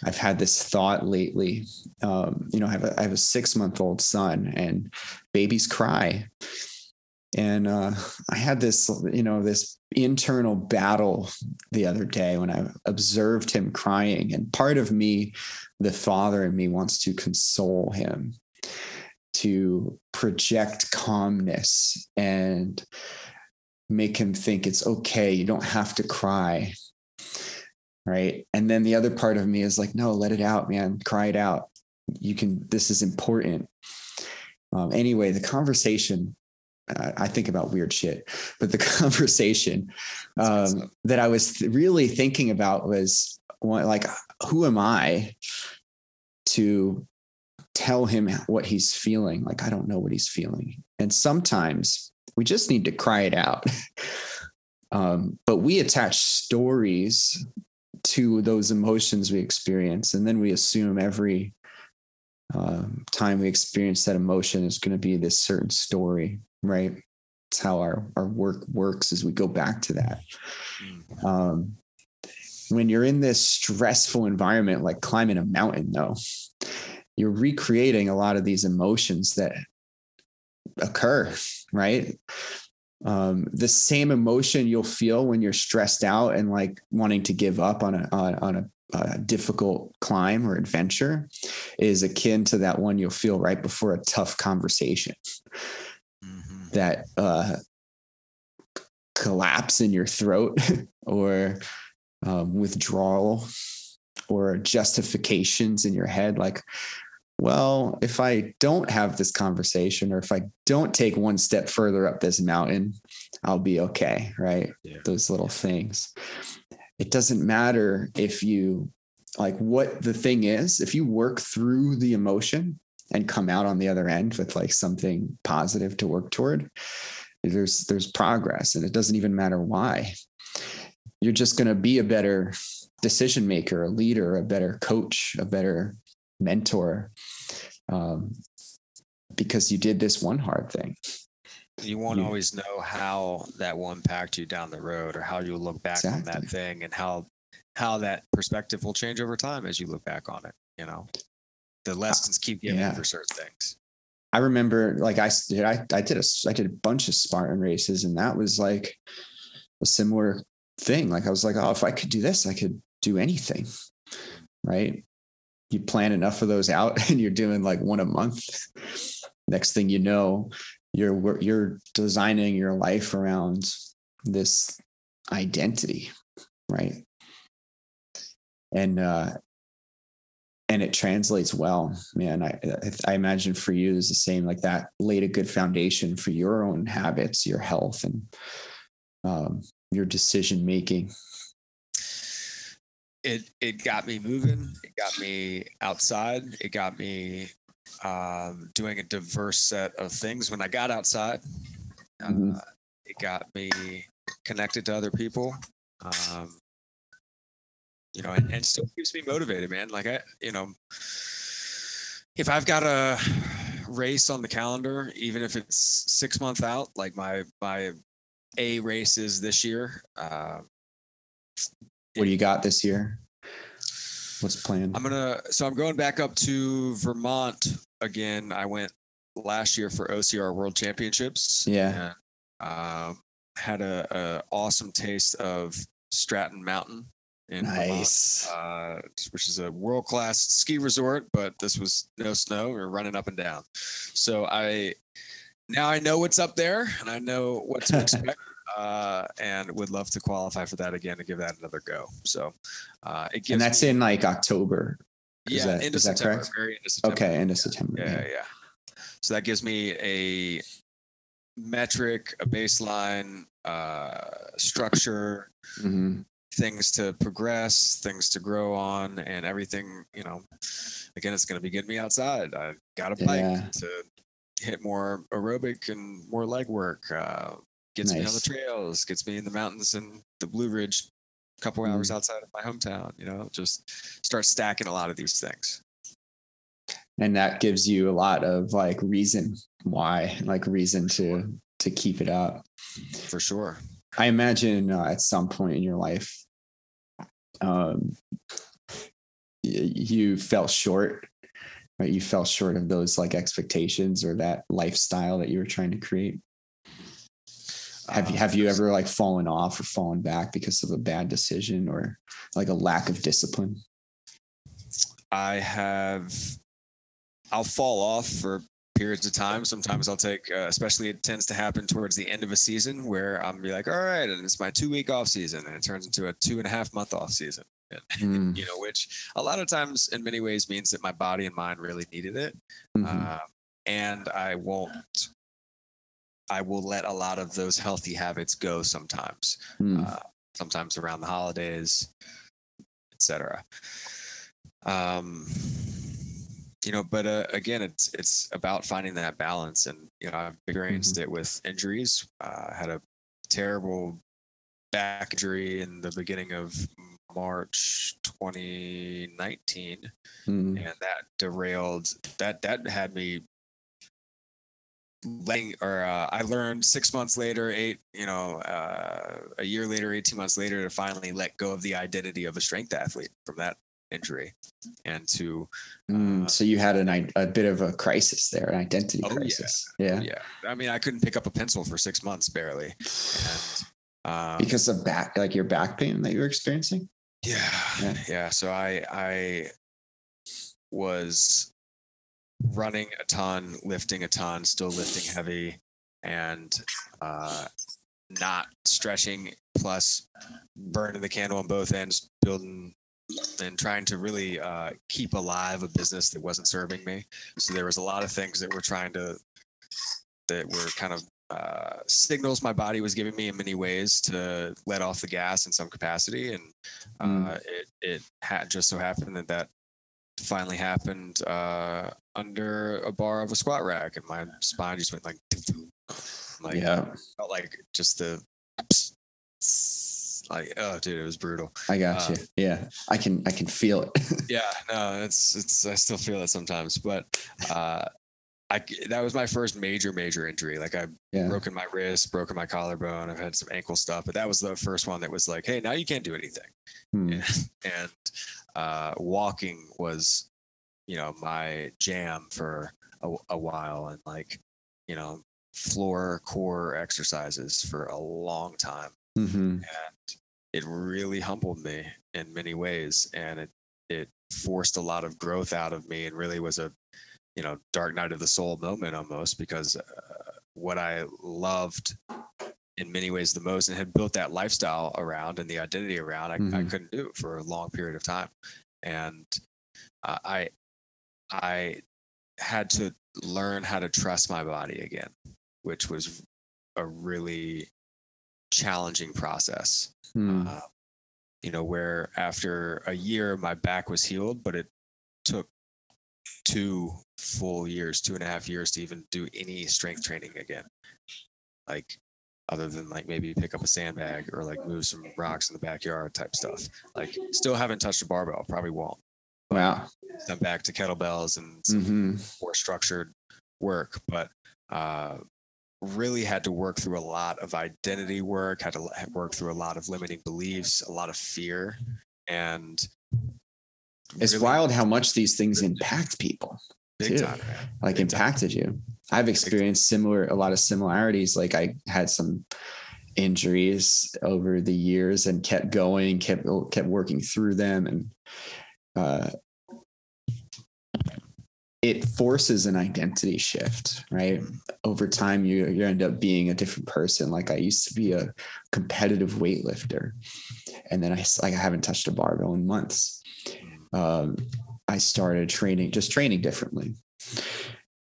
I've had this thought lately. Um, you know, I have a, I have a six month old son, and babies cry. And uh, I had this, you know, this internal battle the other day when I observed him crying. And part of me, the father in me, wants to console him, to project calmness and make him think it's okay. You don't have to cry. Right. And then the other part of me is like, no, let it out, man. Cry it out. You can, this is important. Um, anyway, the conversation, uh, I think about weird shit, but the conversation um, that I was th- really thinking about was like, who am I to tell him what he's feeling? Like, I don't know what he's feeling. And sometimes we just need to cry it out. um, but we attach stories to those emotions we experience, and then we assume every um, time we experience that emotion is going to be this certain story, right? It's how our our work works as we go back to that. Mm. Um, when you're in this stressful environment, like climbing a mountain, though, you're recreating a lot of these emotions that occur, right? Um, the same emotion you'll feel when you're stressed out and like wanting to give up on a on, on a, a, difficult climb or adventure is akin to that one you'll feel right before a tough conversation. Mm-hmm. That uh, collapse in your throat or um, withdrawal or justifications in your head like well, if I don't have this conversation or if I don't take one step further up this mountain, I'll be okay. Right. Yeah. Those little things. It doesn't matter if you like what the thing is, if you work through the emotion and come out on the other end with like something positive to work toward, there's there's progress and it doesn't even matter why. You're just going to be a better decision maker, a leader, a better coach, a better mentor um, because you did this one hard thing. You won't you, always know how that will impact you down the road or how you'll look back exactly. on that thing and how how that perspective will change over time as you look back on it. You know, the lessons keep giving yeah. for certain things. I remember like I did I, I did a I did a bunch of Spartan races and that was like a similar thing. Like I was like, oh, if I could do this, I could do anything. Right you plan enough of those out and you're doing like one a month next thing you know you're you're designing your life around this identity right? And uh and it translates well man. I i imagine for you is the same like that laid a good foundation for your own habits your health and um, your decision making it it got me moving. It got me outside. It got me um, doing a diverse set of things. When I got outside, uh, mm-hmm. it got me connected to other people. Um, you know, and, and still keeps me motivated, man. Like I, you know, if I've got a race on the calendar, even if it's six months out, like my my A races this year. Uh, what do you got this year? What's planned? I'm gonna. So I'm going back up to Vermont again. I went last year for OCR World Championships. Yeah. And, uh, had a, a, awesome taste of Stratton Mountain in nice. Vermont, uh, which is a world class ski resort. But this was no snow. We are running up and down. So I now I know what's up there and I know what to expect. Uh, and would love to qualify for that again and give that another go. So uh, it gives And that's me, in like October. is yeah, that- into is that September, correct? very into September. Okay, end of September. Yeah, yeah, yeah. So that gives me a metric, a baseline, uh, structure, hmm things to progress, things to grow on, and everything. You know, again, it's going to be getting me outside. I got a bike Yeah. to hit more aerobic and more leg work. Uh, gets me on the trails, gets me in the mountains and the Blue Ridge, a couple hours Mm. outside of my hometown. You know, just start stacking a lot of these things. And that gives you a lot of like reason why, like reason to to keep it up. For sure. I imagine uh, at some point in your life, um, you fell short, right? You fell short of those like expectations or that lifestyle that you were trying to create. Have you Uh, have you ever like fallen off or fallen back because of a bad decision or like a lack of discipline? I have, I'll fall off for periods of time. Sometimes I'll take, uh, especially it tends to happen towards the end of a season where I'm be like, all right, and it's my two week off season, and it turns into a two and a half month off season. Mm, You know, which a lot of times in many ways means that my body and mind really needed it, mhm, uh, and I won't. I will let a lot of those healthy habits go sometimes mm. uh, sometimes around the holidays, etc. Um, you know, but uh, again, it's it's about finding that balance, and you know, I've experienced it with injuries. Uh, I had a terrible back injury in the beginning of March 2019, Mm, and that derailed. That that had me letting or uh, I learned six months later, eight, you know, uh, a year later, 18 months later to finally let go of the identity of a strength athlete from that injury and to, mm. uh, so you had an a bit of a crisis there, an identity Oh, yeah. crisis. Yeah. yeah, I mean, I couldn't pick up a pencil for six months barely. And, um, because of back like your back pain that you were experiencing Yeah, Yeah. yeah. So I I was running a ton, lifting a ton, still lifting heavy, and uh, not stretching. Plus, burning the candle on both ends, building and trying to really uh, keep alive a business that wasn't serving me. So there was a lot of things that were trying to that were kind of uh, signals my body was giving me in many ways to let off the gas in some capacity, and uh, Mm. it it had just so happened that that finally happened uh, under a bar of a squat rack, and my spine just went like, like yeah felt like just the like oh dude, it was brutal. i got you yeah i can i can feel it Yeah, no, it's it's I still feel it sometimes, but uh, I that was my first major major injury. Like I yeah broken my wrist, broken my collarbone. I've had some ankle stuff, but that was the first one that was like, hey, now you can't do anything. Hmm. and uh, walking was, you know, my jam for a, a while, and like, you know, floor core exercises for a long time, Mhm. and it really humbled me in many ways, and it it forced a lot of growth out of me, and really was a, you know, dark night of the soul moment almost because uh, what I loved in many ways the most and had built that lifestyle around and the identity around I, I Mhm. couldn't do it for a long period of time and uh, i i had to learn how to trust my body again which was a really challenging process Hmm. uh, you know where after a year my back was healed but it took two full years two and a half years to even do any strength training again. Like other than like maybe pick up a sandbag or like move some rocks in the backyard type stuff. Like still haven't touched a barbell probably won't wow i'm back to kettlebells and some hmm more structured work, but uh, really had to work through a lot of identity work, had to work through a lot of limiting beliefs, a lot of fear, and it's really wild how much these things impact people big too. time, like Big time. impacted you. I've experienced similar a lot of similarities. Like i had some injuries over the years and kept going kept kept working through them and uh it forces an identity shift, right? Over time, you you end up being a different person. Like I used to be a competitive weightlifter, and then I like I haven't touched a barbell in months. Um, I started training, just training differently.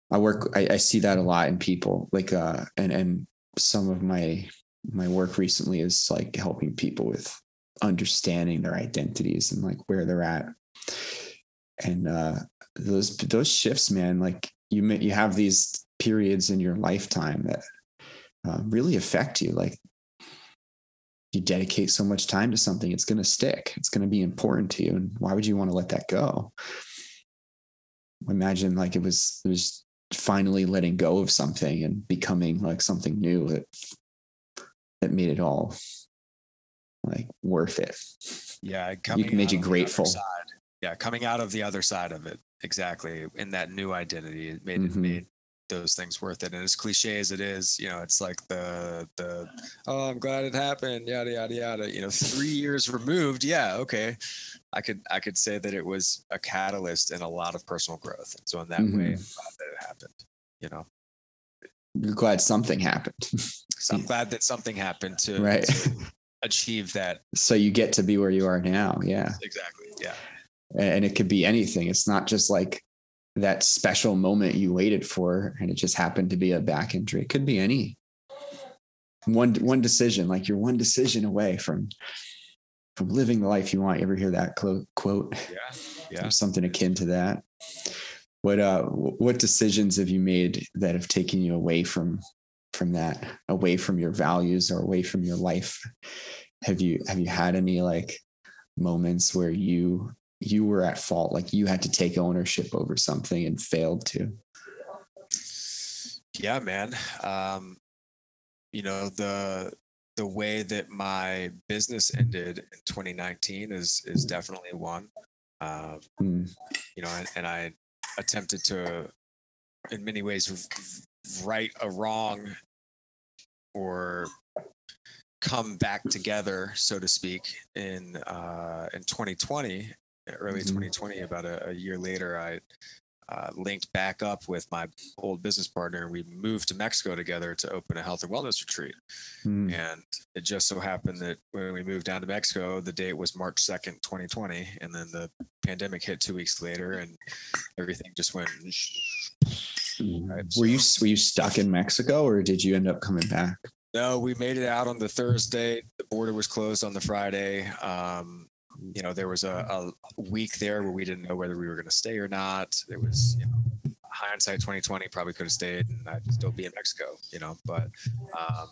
I work, I, I see that a lot in people, like, uh, and and some of my my work recently is like helping people with understanding their identities and like where they're at and uh those those shifts man like you may, you have these periods in your lifetime that uh, really affect you like you dedicate so much time to something it's going to stick it's going to be important to you and why would you want to let that go imagine like it was it was finally letting go of something and becoming like something new that that made it all like worth it. Yeah, you made you grateful. Yeah, coming out of the other side of it, exactly. In that new identity, it made mm-hmm. it made those things worth it. And as cliche as it is, you know, it's like the the oh, I'm glad it happened, yada yada yada. You know, three years removed, yeah, okay. I could I could say that it was a catalyst in a lot of personal growth. And so in that mm-hmm. way, I'm glad that it happened. You know. You're glad something happened. so I'm glad that something happened to, right. to achieve that. So you get to be where you are now. Yeah. Exactly. Yeah. And it could be anything. It's not just like that special moment you waited for and it just happened to be a back injury. It could be any one one decision, like you're one decision away from from living the life you want. You ever hear that quote? Yeah. Yeah. something akin to that. What uh what decisions have you made that have taken you away from from that, away from your values or away from your life? Have you have you had any like moments where you you were at fault like you had to take ownership over something and failed to? Yeah man. Um you know the the way that my business ended in 2019 is is definitely one. Um mm. you know and, and i attempted to in many ways right a wrong or come back together so to speak in uh in 2020 early mm-hmm. 2020, about a, a, year later, I uh, linked back up with my old business partner and we moved to Mexico together to open a health and wellness retreat. Mm. And it just so happened that when we moved down to Mexico, the date was March 2nd, 2020. And then the pandemic hit two weeks later and everything just went. Right? Were you were you stuck in Mexico or did you end up coming back? No, we made it out on the Thursday. The border was closed on the Friday. Um, you know, there was a, a week there where we didn't know whether we were going to stay or not. It was, you know, hindsight 2020 probably could have stayed and I'd still be in Mexico, you know, but um,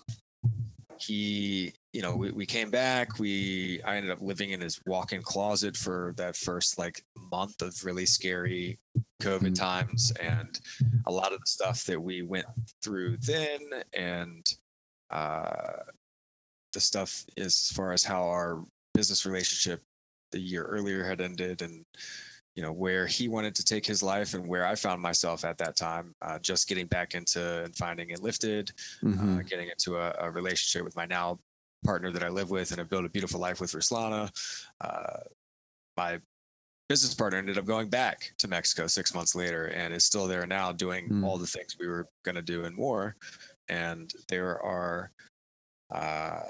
he, you know, we, we came back. We, I ended up living in his walk in closet for that first like month of really scary COVID mm-hmm. times. And a lot of the stuff that we went through then and, uh, the stuff as far as how our business relationship the year earlier had ended and you know where he wanted to take his life and where i found myself at that time uh, just getting back into and finding Enlifted uh, mm-hmm. uh, getting into a, a, relationship with my now partner that i live with and have built a beautiful life with ruslana uh, my business partner ended up going back to mexico six months later and is still there now doing mm. all the things we were going to do and more and there are uh,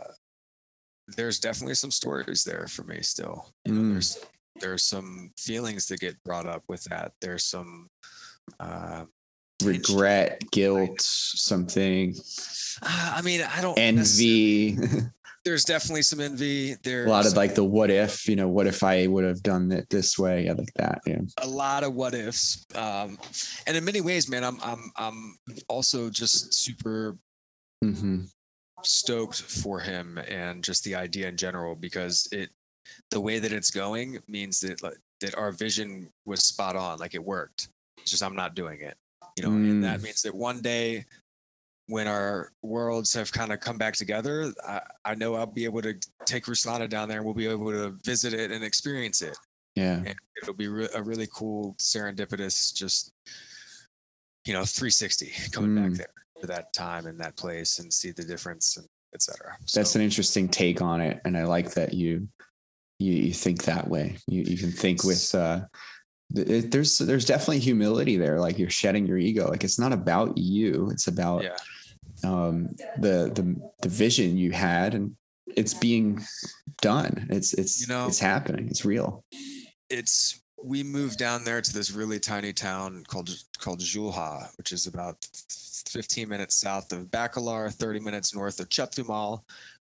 there's definitely some stories there for me still. You know, mm. there's there's some feelings that get brought up with that. There's some uh, regret, guilt, something. Uh, I mean, I don't envy. there's definitely some envy. There's a lot of like the what if, you know, what if I would have done it this way, yeah, like that. Yeah. A lot of what ifs. Um, and in many ways, man, I'm I'm I'm also just super mm-hmm stoked for him and just the idea in general because it the way that it's going means that that our vision was spot on like it worked it's just i'm not doing it you know mm. and that mm. means that one day when our worlds have kind of come back together I, I know i'll be able to take ruslana down there and we'll be able to visit it and experience it yeah and it'll be re- a really cool serendipitous just you know 360 coming mm. back there that time and that place and see the difference and etc. So, That's an interesting take on it, and I like that you you, you think that way. You you can think with uh, it, there's there's definitely humility there. Like you're shedding your ego. Like it's not about you. It's about Yeah. um, the the the vision you had, and it's being done. It's it's You know- it's happening. It's real. it's we moved down there to this really tiny town called called Xul-Ha, which is about 15 minutes south of Bacalar, 30 minutes north of Chetumal,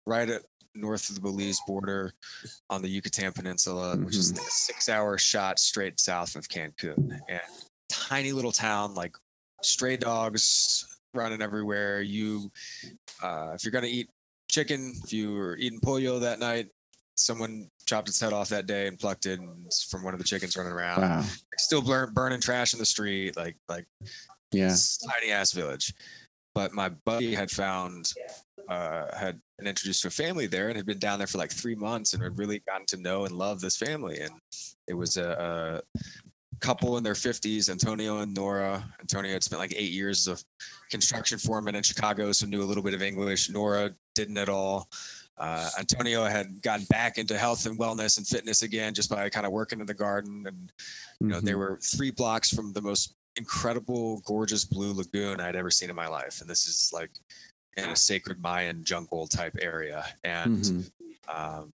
right at north of the Belize border on the Yucatan Peninsula, which is Mhm. like a six-hour shot straight south of Cancun. And tiny little town, like stray dogs running everywhere. You, uh, if you're gonna eat chicken, if you were eating pollo that night, someone chopped its head off that day and plucked it from one of the chickens running around. Wow. Like, still burn, burning trash in the street, like like Yeah. tiny ass village. But my buddy had found uh, had been introduced to a family there and had been down there for like three months and had really gotten to know and love this family. And it was a, a couple in their 50s, Antonio and Nora. Antonio had spent like eight years as a construction foreman in Chicago, so knew a little bit of English. Nora didn't at all. Uh, Antonio had gotten back into health and wellness and fitness again just by kind of working in the garden. And, you know, they Mhm. were three blocks from the most incredible, gorgeous blue lagoon I'd ever seen in my life. And this is like in a sacred Mayan jungle type area. And, Mhm. um,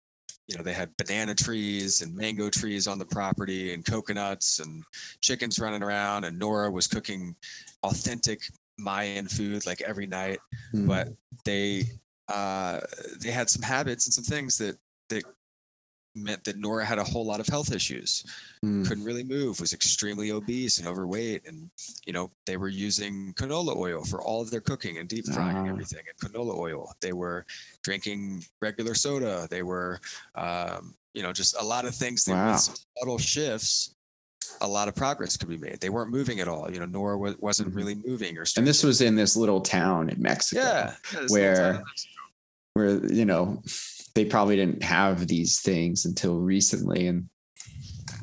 you know, they had banana trees and mango trees on the property and coconuts and chickens running around. And Nora was cooking authentic Mayan food like every night. Mhm. But they, uh, they had some habits and some things that, that meant that Nora had a whole lot of health issues Mm. couldn't really move, was extremely obese and overweight. And, you know, they were using canola oil for all of their cooking and deep frying Ah. everything and canola oil. They were drinking regular soda. They were, um, you know, just a lot of things that Wow. with subtle shifts, a lot of progress could be made. They weren't moving at all. You know, Nora wasn't Mhm. really moving or And this was in this little town in Mexico. yeah, yeah, where- town in Mexico. Where you know they probably didn't have these things until recently and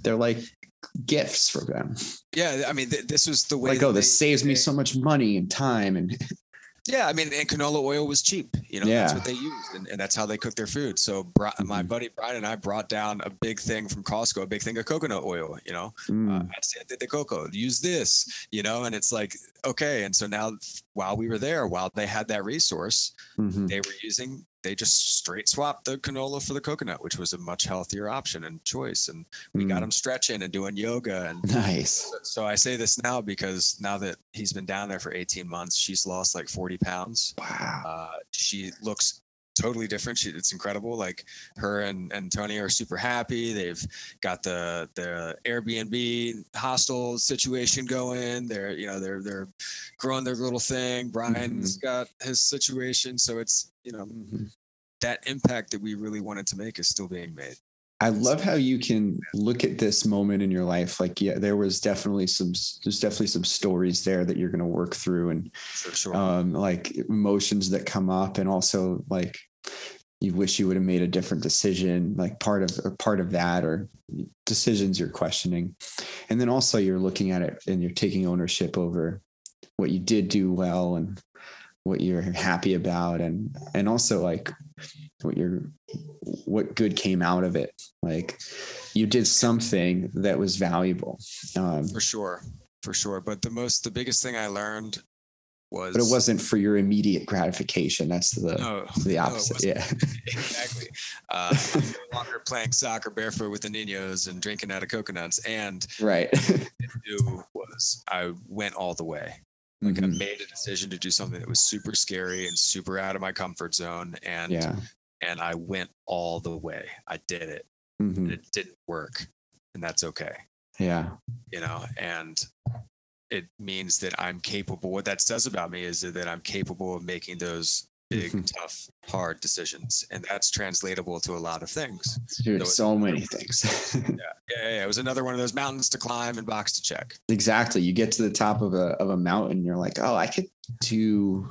they're like gifts for them yeah, I mean, th- this was the way. like oh this they- saves me so much money and time and Yeah, I mean, and canola oil was cheap. You know, that's what they used, and, and that's how they cook their food. So, my Mhm. buddy Brian and I brought down a big thing from Costco, a big thing of coconut oil. You know, uh, Mm, aceite de coco, use this. You know, and it's like okay. And so now, while we were there, while they had that resource, mhm. they were using. They just straight swapped the canola for the coconut, which was a much healthier option and choice. And we got Mm. him stretching and doing yoga and nice so I say this now because now that he's been down there for 18 months, she's lost like 40 pounds. wow Uh, she looks totally different. She, it's incredible. Like her and, and Tony are super happy. They've got the the Airbnb hostel situation going. They're you know they're they're growing their little thing. Brian's got his situation. So it's you know Mhm. that impact that we really wanted to make is still being made. I love how you can look at this moment in your life like yeah there was definitely some there's definitely some stories there that you're going to work through and sure. um, like emotions that come up and also like you wish you would have made a different decision like part of or part of that or decisions you're questioning and then also you're looking at it and you're taking ownership over what you did do well and what you're happy about and and also like what you're what good came out of it like you did something that was valuable um, for sure. For sure. But the most the biggest thing I learned was but it wasn't for your immediate gratification that's the no, the opposite. wasn't. yeah. exactly. Uh, no longer playing soccer barefoot with the Ninos and drinking out of coconuts. And right. do was I went all the way. Like I Mhm. made a decision to do something that was super scary and super out of my comfort zone. And Yeah. and I went all the way. I did it. And Mhm. it didn't work. And that's okay. Yeah. You know, and it means that I'm capable. What that says about me is that I'm capable of making those big, Mhm. tough, hard decisions. And that's translatable to a lot of things. Dude, So- so many things. Yeah, yeah, yeah, it was another one of those mountains to climb and box to check. exactly. You get to the top of a of a mountain, you're like, oh, I could do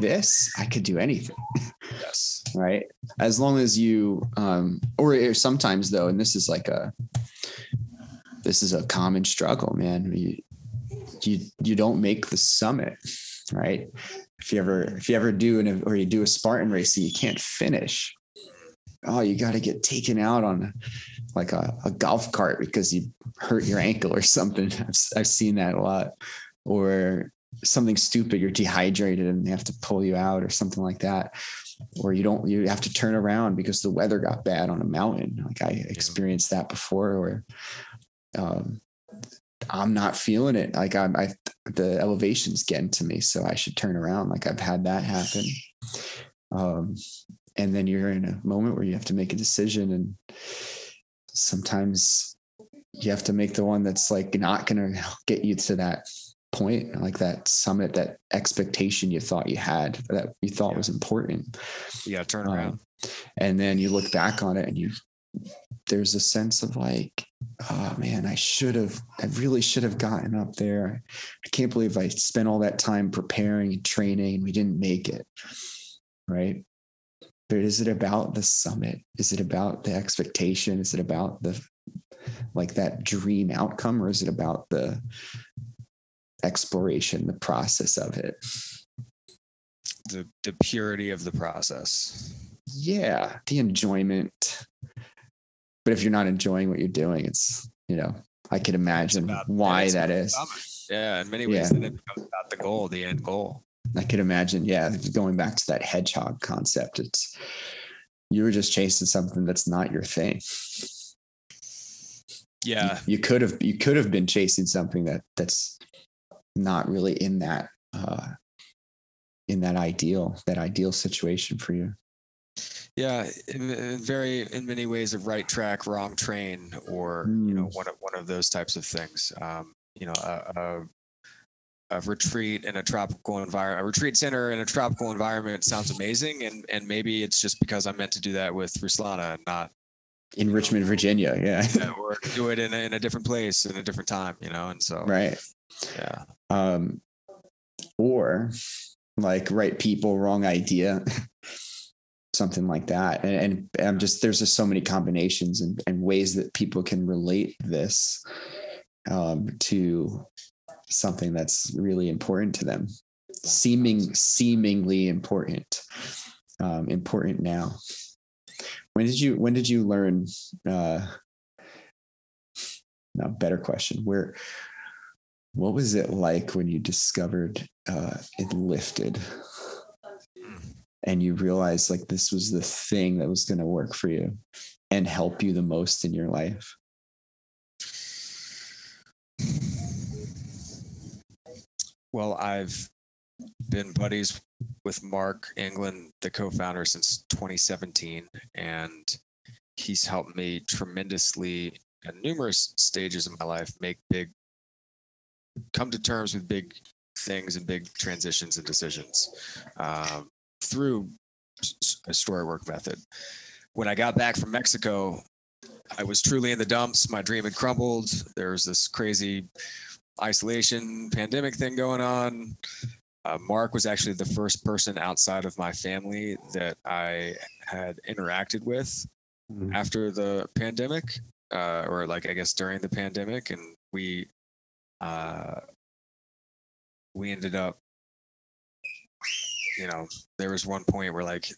this. I could do anything. Yes. right as long as you um or sometimes though and this is like a this is a common struggle man you you you don't make the summit right if you ever if you ever do an or you do a spartan race and you can't finish oh, you got to get taken out on like a, a, golf cart because you hurt your ankle or something. I've, I've seen that a lot. Or something stupid, you're dehydrated and they have to pull you out or something like that. Or you don't, you have to turn around because the weather got bad on a mountain. Like I experienced that before or um, I'm not feeling it. Like I'm, I, the elevation's getting to me, so I should turn around. Like I've had that happen. Um, and then you're in a moment where you have to make a decision and sometimes you have to make the one that's like not going to get you to that point like that summit that expectation you thought you had that you thought yeah. was important yeah turn around um, and then you look back on it and you there's a sense of like oh man i should have i really should have gotten up there. I can't believe i spent all that time preparing and training and we didn't make it. Right? But is it about the summit? Is it about the expectation? Is it about the like that dream outcome or is it about the exploration the process of it? The the purity of the process. Yeah the enjoyment but if you're not enjoying what you're doing it's you know i can imagine about, why that is yeah in many ways yeah. then becomes about the goal the end goal I could imagine, yeah, going back to that hedgehog concept, it's you were just chasing something that's not your thing. Yeah. You, you could have you could have been chasing something that that's not really in that uh in that ideal, that ideal situation for you. Yeah, very in many ways a right track, wrong train, or mm. you know hmm. one of one of those types of things. Um, you know, a, a a retreat in a tropical environment, a retreat center in a tropical environment sounds amazing. And and maybe it's just because I'm meant to do that with Ruslana and not in Richmond, know, Virginia. Yeah. yeah. Or do it in a, in a different place in a different time, you know? And so, right. Yeah. Um, or like right people, wrong idea, something like that. And, and I'm just, there's just so many combinations and, and ways that people can relate this um, to something that's really important to them. Seeming seemingly important um, important now. When did you when did you learn uh now better question. Where what was it like when you discovered uh Enlifted and you realize like this was the thing that was going to work for you and help you the most in your life? Well, I've been buddies with Mark England, the co-founder, since 2017, and he's helped me tremendously at numerous stages of my life make big, come to terms with big things and big transitions and decisions. Um, through a story work method. When I got back from Mexico, I was truly in the dumps. My dream had crumbled. There was this crazy isolation pandemic thing going on. Uh, Mark was actually the first person outside of my family that I had interacted with mm-hmm. after the pandemic, uh, or like I guess during the pandemic, and we uh, we ended up, you know, there was one point where like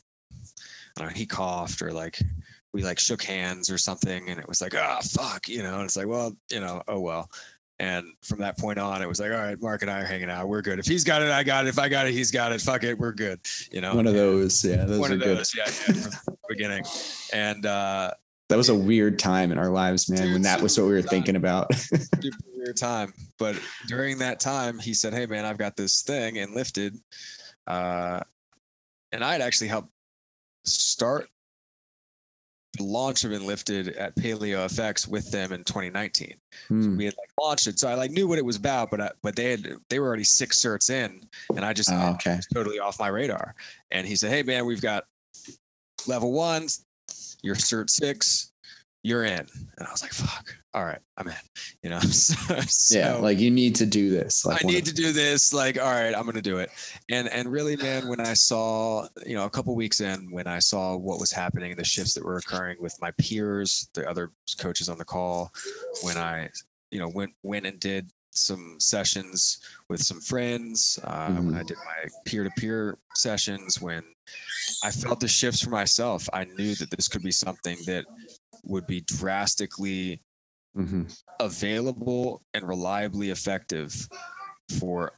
I don't know, he coughed or like we like shook hands or something, and it was like, ah, oh, fuck, you know, and it's like, well, you know, oh well. And from that point on, it was like, all right, Mark and I are hanging out. We're good. If he's got it, I got it. If I got it, he's got it. Fuck it, we're good. You know, one of those. Yeah, those one of those. Good. Yeah, yeah, from the beginning. And uh, that was a weird time in our lives, man. Dude, when that was what we were thinking about. super weird time. But during that time, he said, "Hey, man, I've got this thing," Enlifted. Uh, and I'd actually helped start the launch of Enlifted at Paleo FX with them in 2019. Hmm. So we had like launched it, so I like knew what it was about, but I, but they had they were already six certs in, and I just oh, okay. totally off my radar. And he said, "Hey man, we've got level one, you're cert six, you're in. And I was like, fuck, all right, I'm in, you know? so, yeah. Like you need to do this. Like I need to do this. Like, all right, I'm going to do it. And, and really, man, when I saw, you know, a couple weeks in, when I saw what was happening, the shifts that were occurring with my peers, the other coaches on the call, when I, you know, went, went and did some sessions with some friends, uh, when I Mhm. did my peer to peer sessions, when I felt the shifts for myself, I knew that this could be something that would be drastically hmm available and reliably effective for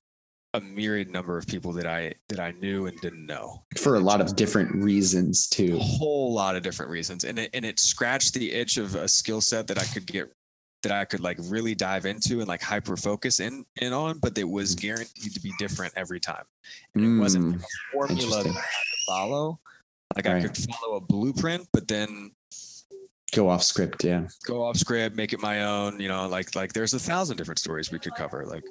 a myriad number of people that I that I knew and didn't know. For a lot of different reasons too. A whole lot of different reasons. And it and it scratched the itch of a skill set that I could get that I could like really dive into and like hyper focus in in on, but it was guaranteed to be different every time. And it wasn't Mm, like a formula that I had to follow. Like I could follow a blueprint, but then Go off script, yeah. go off script, make it my own. You know, like like there's a thousand different stories we could cover. Like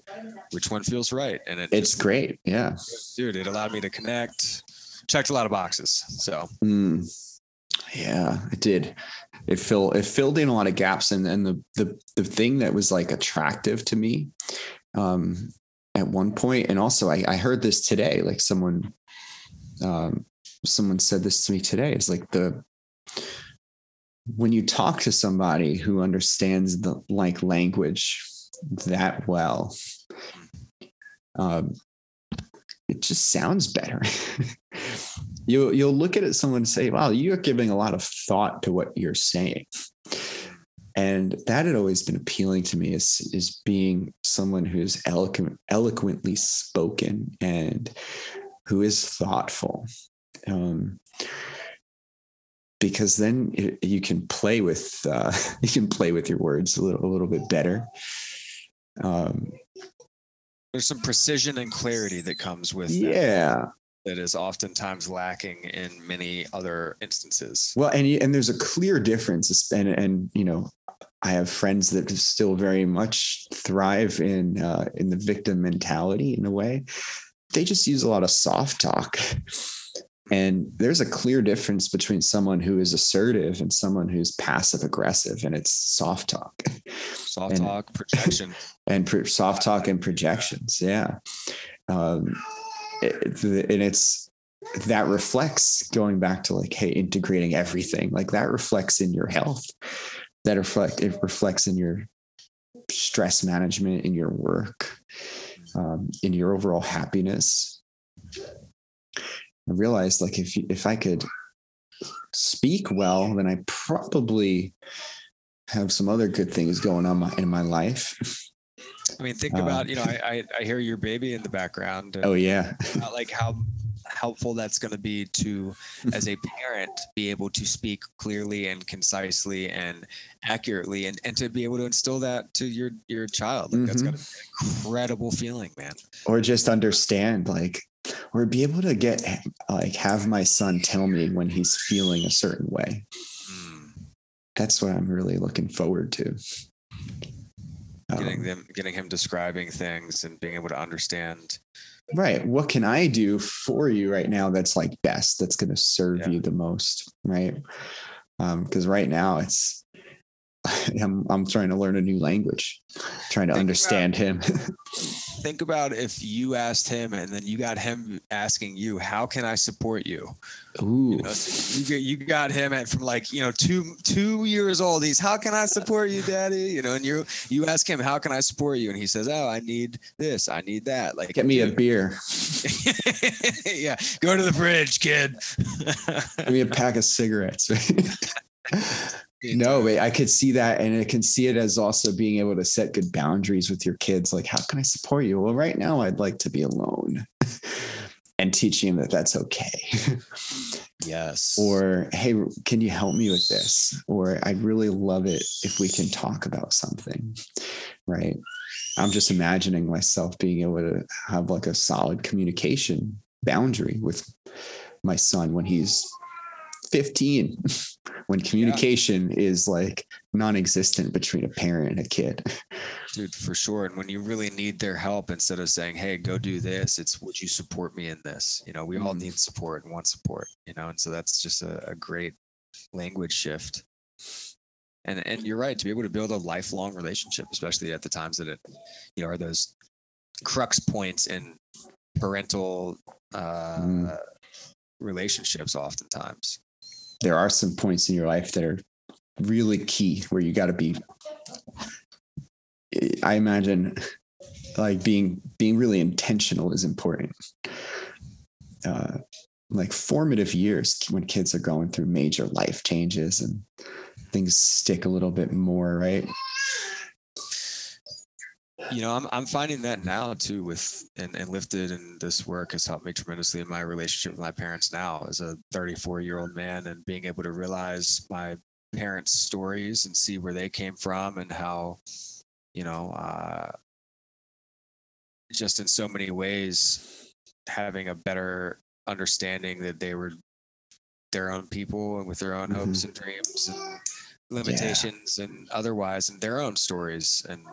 which one feels right, and it It's great, yeah. dude, it allowed me to connect. Checked a lot of boxes. So Mm, yeah, it did. It filled it filled in a lot of gaps, and and the the the thing that was like attractive to me, um, at one point, and also I I heard this today. Like someone, um, someone said this to me today. It's like the when you talk to somebody who understands the like language that well, um, it just sounds better. you'll you'll look at it someone and say, "Wow, you're giving a lot of thought to what you're saying," and that had always been appealing to me is is being someone who's eloquent, eloquently spoken and who is thoughtful. Um, because then you- you can play with uh, you can play with your words a little a little bit better. Um, there's some precision and clarity that comes with that. yeah, that is oftentimes lacking in many other instances. Well, and and there's a clear difference, and and you know, I have friends that still very much thrive in uh, in the victim mentality in a way. They just use a lot of soft talk, and there's a clear difference between someone who is assertive and someone who's passive aggressive, and it's soft talk Soft And- talk, projection. and pro- soft talk and projections. Yeah, um, it- and it's that reflects going back to like, hey, integrating everything. Like that reflects in your health. That reflect it reflects in your stress management, in your work, um, in your overall happiness. I realized like if if I could speak well, then I probably have some other good things going on in my life. I mean, think Um, about you know, I, I I hear your baby in the background, Oh yeah. like how helpful that's going to be to as a parent be able to speak clearly and concisely and accurately and, and to be able to instill that to your your child like that's Mhm. got to be an incredible feeling man or just understand like or be able to get like have my son tell me when he's feeling a certain way. That's what i'm really looking forward to. Getting Um, them getting him describing things and being able to understand. Right. What can i do for you right now that's like best that's going to serve Yeah. you the most right? Um because right now it's I'm, I'm trying to learn a new language trying to Think about- understand him think about if you asked him and then you got him asking you how can i support you ooh You, know, so you get you got him at from like you know two two years old. He's how can I support you, Daddy? You know, and you you ask him how can I support you, and he says, Oh, I need this, I need that. Like get me a beer yeah, go to the fridge, kid. give me a pack of cigarettes no but i could see that and i can see it as also being able to set good boundaries with your kids like how can i support you? Well right now i'd like to be alone and teaching them that that's okay. Yes. or hey can you help me with this? Or i'd really love it if we can talk about something. Right? I'm just imagining myself being able to have like a solid communication boundary with my son when he's 15 when communication is like non-existent between a parent and a kid dude, for sure. And when you really need their help, instead of saying, Hey, go do this, it's would you support me in this? You know, we all Mhm. need support and want support, you know, and so that's just a, a great language shift. And and you're right, to be able to build a lifelong relationship, especially at the times that it, you know, are those crux points in parental uh Mm. relationships oftentimes. There are some points in your life that are really key where you got to be i imagine like being being really intentional is important. Uh, like formative years when kids are going through major life changes and things stick a little bit more, right? You know, I'm I'm finding that now too with and, Enlifted and this work has helped me tremendously in my relationship with my parents now as a 34 year old man and being able to realize my parents' stories and see where they came from and how, you know, uh, just in so many ways having a better understanding that they were their own people and with their own mm-hmm. hopes and dreams and limitations yeah. and otherwise and their own stories and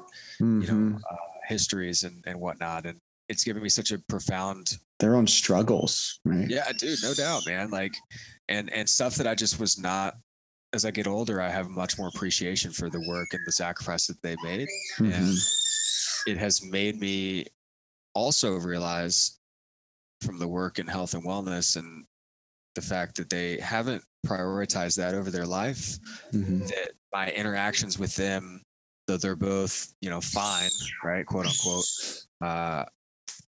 mm-hmm. you know mm-hmm. uh, histories and, and whatnot and it's given me such a profound their own struggles right yeah dude no doubt man like and and stuff that i just was not as i get older i have much more appreciation for the work and the sacrifice that they made mm-hmm. and it has made me also realize from the work in health and wellness and the fact that they haven't prioritized that over their life mm-hmm. that my interactions with them though they're both you know fine right quote unquote uh,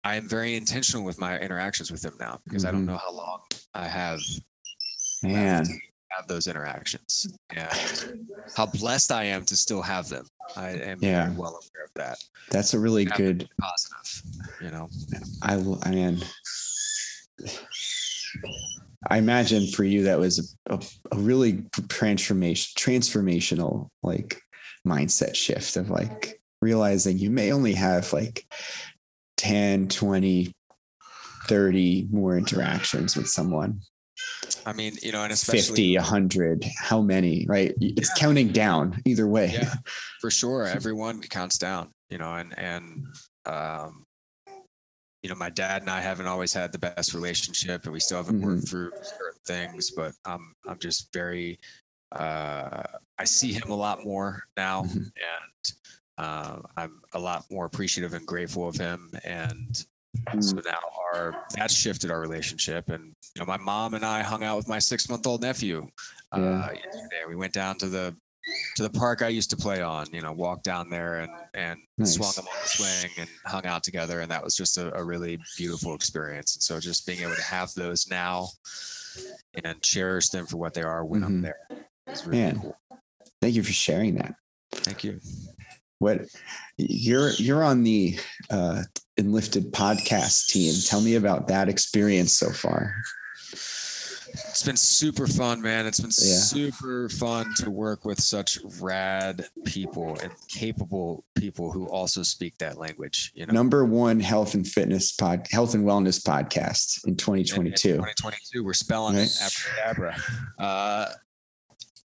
i am very intentional with my interactions with them now because mm-hmm. i don't mm-hmm. know how long i have man have those interactions and how blessed i am to still have them i am yeah. well aware of that that's a really good positive you know i i am I imagine for you that was a, a, really transformation transformational like mindset shift of like realizing you may only have like 10 20 30 more interactions with someone I mean, you know, and especially 50, 100, how many, right? It's yeah. counting down either way. Yeah, for sure. Everyone counts down, you know, and, and, um, you know, my dad and I haven't always had the best relationship, and we still haven't mm-hmm. worked through certain things. But I'm I'm just very uh, I see him a lot more now, mm-hmm. and uh, I'm a lot more appreciative and grateful of him. And mm-hmm. so now our that's shifted our relationship. And you know, my mom and I hung out with my six month old nephew. Uh, yeah. yesterday. We went down to the to the park I used to play on. You know, walked down there and and nice. swung them on the swing and hung out together, and that was just a, a really beautiful experience. And so, just being able to have those now and cherish them for what they are when mm-hmm. I'm there is really Man, cool. Thank you for sharing that. Thank you. What you're you're on the uh, Enlifted podcast team. Tell me about that experience so far. It's been super fun, man. It's been yeah. super fun to work with such rad people and capable people who also speak that language. You know, number one health and fitness pod, health and wellness podcast in 2022. In, in 2022, we're spelling right? abracadabra. Uh,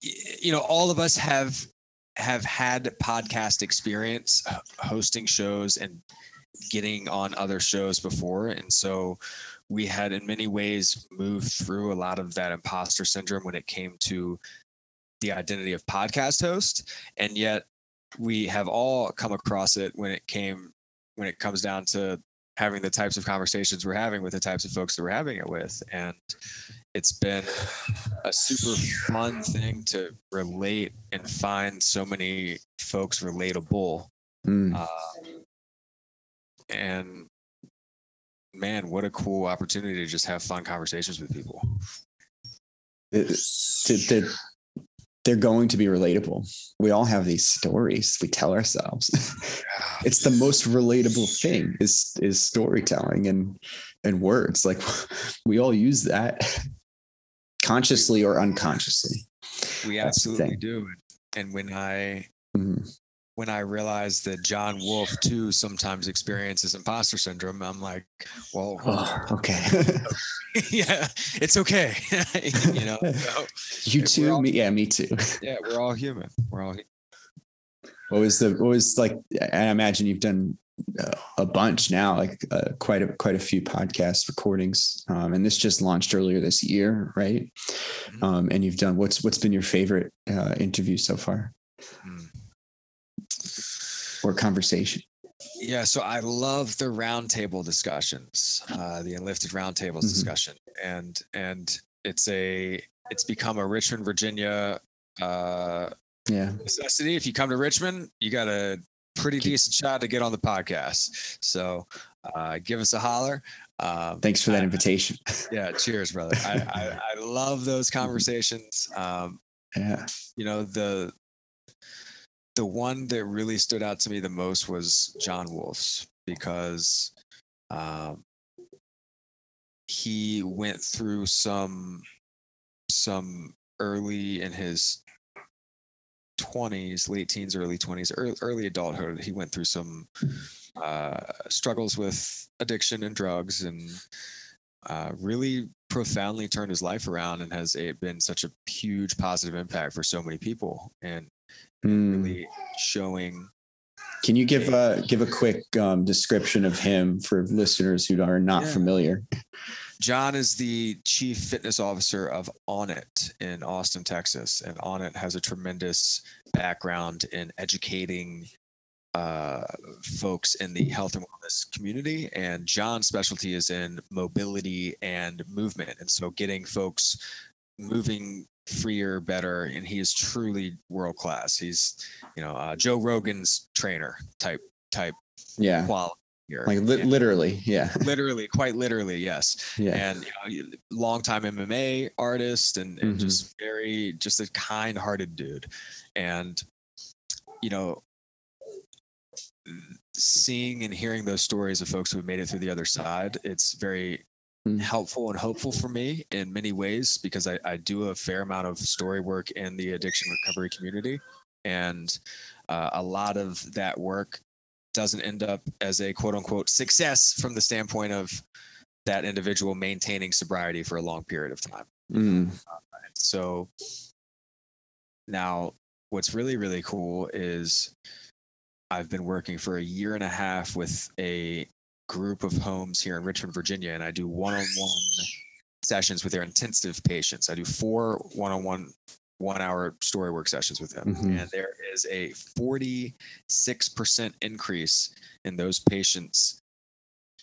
you know, all of us have have had podcast experience hosting shows and getting on other shows before, and so we had in many ways moved through a lot of that imposter syndrome when it came to the identity of podcast host and yet we have all come across it when it came when it comes down to having the types of conversations we're having with the types of folks that we're having it with and it's been a super fun thing to relate and find so many folks relatable mm. uh, and man, what a cool opportunity to just have fun conversations with people. they're, they're going to be relatable. We all have these stories we tell ourselves. it's the most relatable thing is is storytelling and and words. Like we all use that consciously or unconsciously. We absolutely do. And when I mm-hmm when I realized that John Wolf too sometimes experiences imposter syndrome, I'm like, well, oh, okay. yeah, it's okay. you know, you too, all, me, yeah, me too. yeah, we're all human. We're all. What was the, what was like, I imagine you've done uh, a bunch now, like uh, quite a, quite a few podcast recordings. Um, and this just launched earlier this year, right? Mm-hmm. Um, and you've done, what's, what's been your favorite uh, interview so far? Mm or conversation? Yeah, so I love the roundtable discussions, uh, the enlifted roundtables mm-hmm. discussion, and and it's a it's become a Richmond, Virginia, uh, yeah necessity. If you come to Richmond, you got a pretty decent shot to get on the podcast. So uh, give us a holler. Um, Thanks for that I, invitation. yeah, cheers, brother. I, I, I love those conversations. Um, yeah, you know the the one that really stood out to me the most was John Wolf's because um, he went through some some early in his 20s late teens early 20s early, early adulthood he went through some uh, struggles with addiction and drugs and uh, really profoundly turned his life around and has been such a huge positive impact for so many people. And mm. really showing can you give a give a quick um, description of him for listeners who are not yeah. familiar John is the chief fitness officer of Onnit in Austin, Texas. And Onnit has a tremendous background in educating uh, folks in the health and wellness community. And John's specialty is in mobility and movement. And so getting folks moving freer, better. And he is truly world class. He's, you know, uh, Joe Rogan's trainer type, type yeah. quality here. Like li- literally, yeah. literally, quite literally, yes. Yeah. And you know, longtime MMA artist and, and mm-hmm. just very, just a kind-hearted dude. And you know, seeing and hearing those stories of folks who have made it through the other side, it's very. Helpful and hopeful for me in many ways because I, I do a fair amount of story work in the addiction recovery community. And uh, a lot of that work doesn't end up as a quote unquote success from the standpoint of that individual maintaining sobriety for a long period of time. Mm. Uh, so now what's really, really cool is I've been working for a year and a half with a group of homes here in Richmond, Virginia, and I do one on one sessions with their intensive patients. I do four one on one one hour story work sessions with them, Mm-hmm. And there is a 46% increase in those patients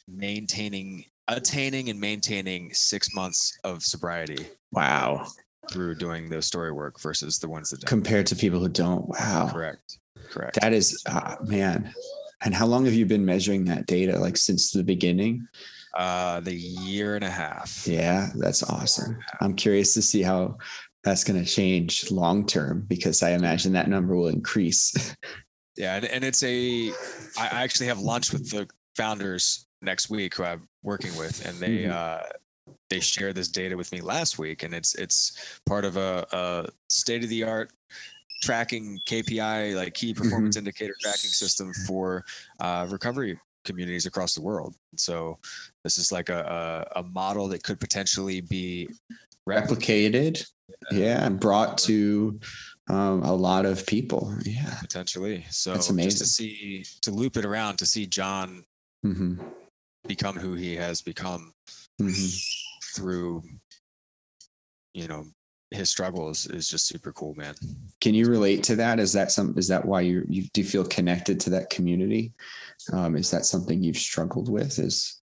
maintaining, attaining, and maintaining six months of sobriety. Wow. Through doing those story work versus the ones that don't. Compared to people who don't. Wow. Correct. Correct. That is, uh, man. And how long have you been measuring that data? Like since the beginning? Uh, the year and a half. Yeah, that's awesome. I'm curious to see how that's going to change long term because I imagine that number will increase. yeah, and, and it's a. I actually have lunch with the founders next week who I'm working with, and they mm-hmm. uh, they shared this data with me last week, and it's it's part of a, a state of the art tracking KPI like key performance mm-hmm. indicator tracking system for uh, recovery communities across the world. So this is like a, a, a model that could potentially be replicated yeah and brought to um, a lot of people yeah potentially so it's amazing just to see to loop it around to see john mm-hmm. become who he has become mm-hmm. through you know his struggles is just super cool man can you relate to that is that some is that why you you do feel connected to that community um, is that something you've struggled with is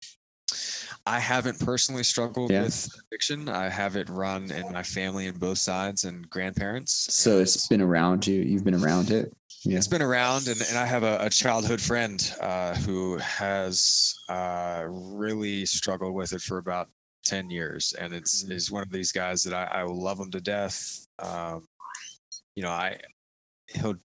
I haven't personally struggled yeah. with addiction. I have it run in my family and both sides and grandparents. So it's been around you. You've been around it. Yeah. It's been around, and, and I have a, a childhood friend uh, who has uh, really struggled with it for about 10 years. And it's mm-hmm. is one of these guys that I, I will love him to death. Um, you know, I he'll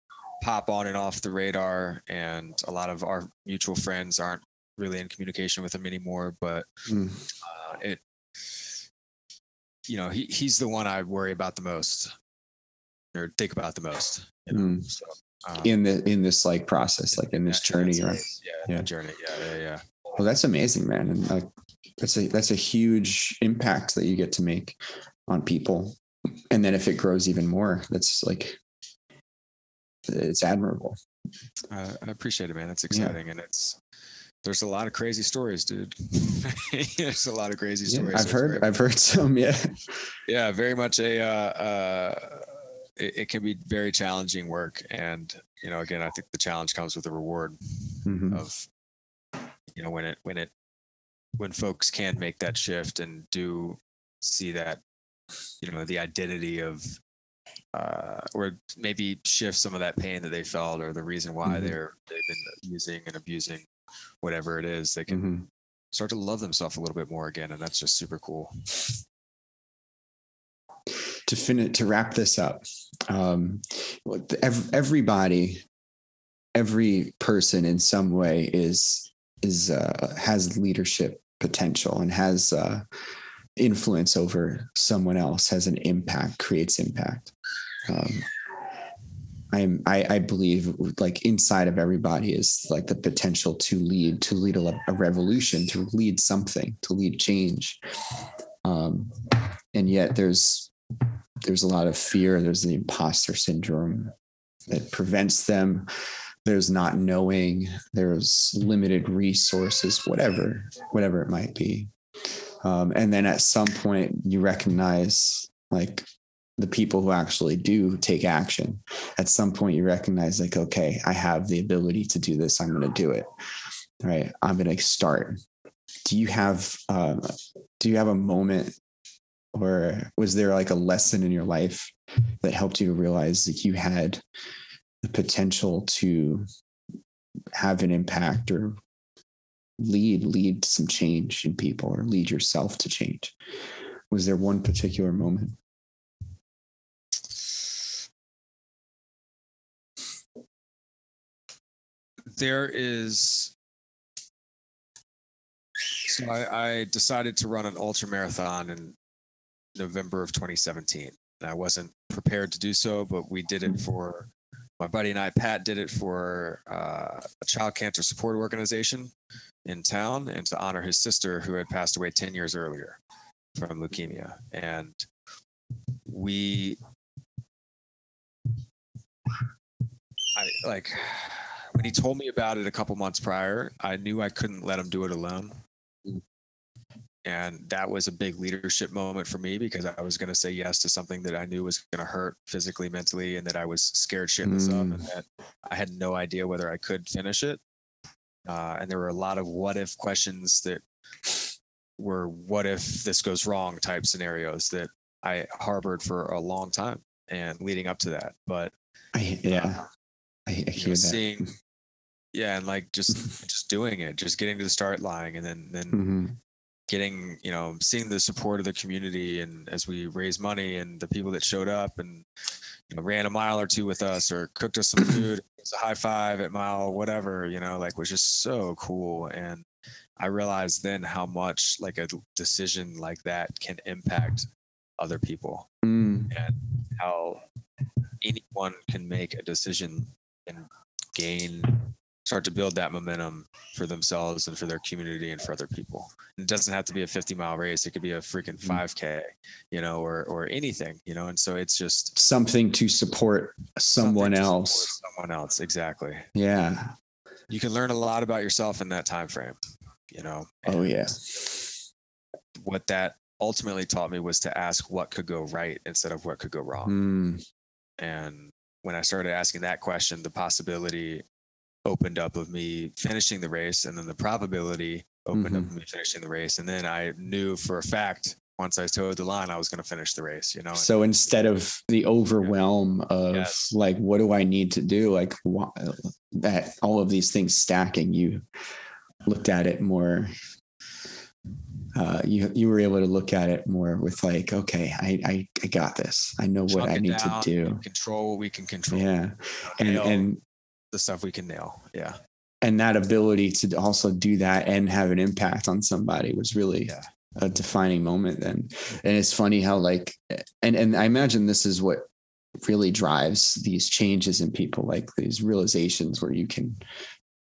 pop on and off the radar, and a lot of our mutual friends aren't really in communication with him anymore. But mm. uh, it, you know, he he's the one I worry about the most, or think about the most. You know? mm. so, um, in the in this like process, like in this yeah, journey, right? Yeah, yeah, journey. Yeah, yeah, yeah. Well, that's amazing, man, and like that's a that's a huge impact that you get to make on people, and then if it grows even more, that's like it's admirable. Uh, I appreciate it, man. It's exciting, yeah. and it's there's a lot of crazy stories, dude. there's a lot of crazy stories. Yeah, I've heard, I've heard some. Yeah, yeah, very much a. Uh, uh, it, it, can be very challenging work, and you know, again, I think the challenge comes with the reward mm-hmm. of, you know, when it when it when folks can make that shift and do see that, you know, the identity of uh, or maybe shift some of that pain that they felt or the reason why Mhm. they're they've been using and abusing whatever it is they can Mhm. start to love themselves a little bit more again and that's just super cool to finish to wrap this up um what the- ev- everybody every person in some way is is uh has leadership potential and has uh influence over someone else has an impact creates impact um I'm, I, I believe like inside of everybody is like the potential to lead, to lead a, a revolution, to lead something, to lead change. Um, and yet there's there's a lot of fear. There's the imposter syndrome that prevents them. There's not knowing. There's limited resources, whatever, whatever it might be. Um, and then at some point, you recognize like the people who actually do take action. At some point, you recognize like, okay, I have the ability to do this. I'm going to do it. Right. I'm going to start. Do you have um, do you have a moment or was there like a lesson in your life that helped you to realize that you had the potential to have an impact or lead lead some change in people or lead yourself to change? Was there one particular moment? There is so I, I decided to run an ultra marathon in november of 2017 and i wasn't prepared to do so but we did it mm-hmm. for my buddy and i pat did it for uh, a child cancer support organization in town and to honor his sister who had passed away 10 years earlier from leukemia and we I like when he told me about it a couple months prior, I knew I couldn't let him do it alone. And that was a big leadership moment for me because I was going to say yes to something that I knew was going to hurt physically, mentally, and that I was scared shitless of, and that I had no idea whether I could finish it. Uh, and there were a lot of what if questions that were what if this goes wrong type scenarios that I harbored for a long time and leading up to that. But I, yeah I, I know, hear that seeing yeah and like just just doing it just getting to the start line and then then Mhm. Getting you know seeing the support of the community and as we raise money and the people that showed up and you know, ran a mile or two with us or cooked us some food it was a high five at mile whatever you know like was just so cool and i realized then how much like a decision like that can impact other people Mm. and how anyone can make a decision and gain start to build that momentum for themselves and for their community and for other people. It doesn't have to be a 50 mile race. It could be a freaking Mm. 5k you know or or anything you know? And so it's just something to support someone to support else. someone else exactly. Yeah. You can learn a lot about yourself in that time frame you know? Oh and yeah. what that ultimately taught me was to ask what could go right instead of what could go wrong. Mm. And when I started asking that question, the possibility opened up of me finishing the race, and then the probability opened up Mhm. of me finishing the race. And then I knew for a fact once I toed the line, I was going to finish the race. You know. And so instead of the overwhelm of Yes. like what do i need to do like that all of these things stacking you looked at it more uh, you you were able to look at it more with like okay i i, I got this i know what i need down, to do Control what we can control. yeah and and the stuff we can nail. Yeah. and that ability to also do that and have an impact on somebody was really Yeah. a defining moment then and it's funny how like and and i imagine this is what really drives these changes in people like these realizations where you can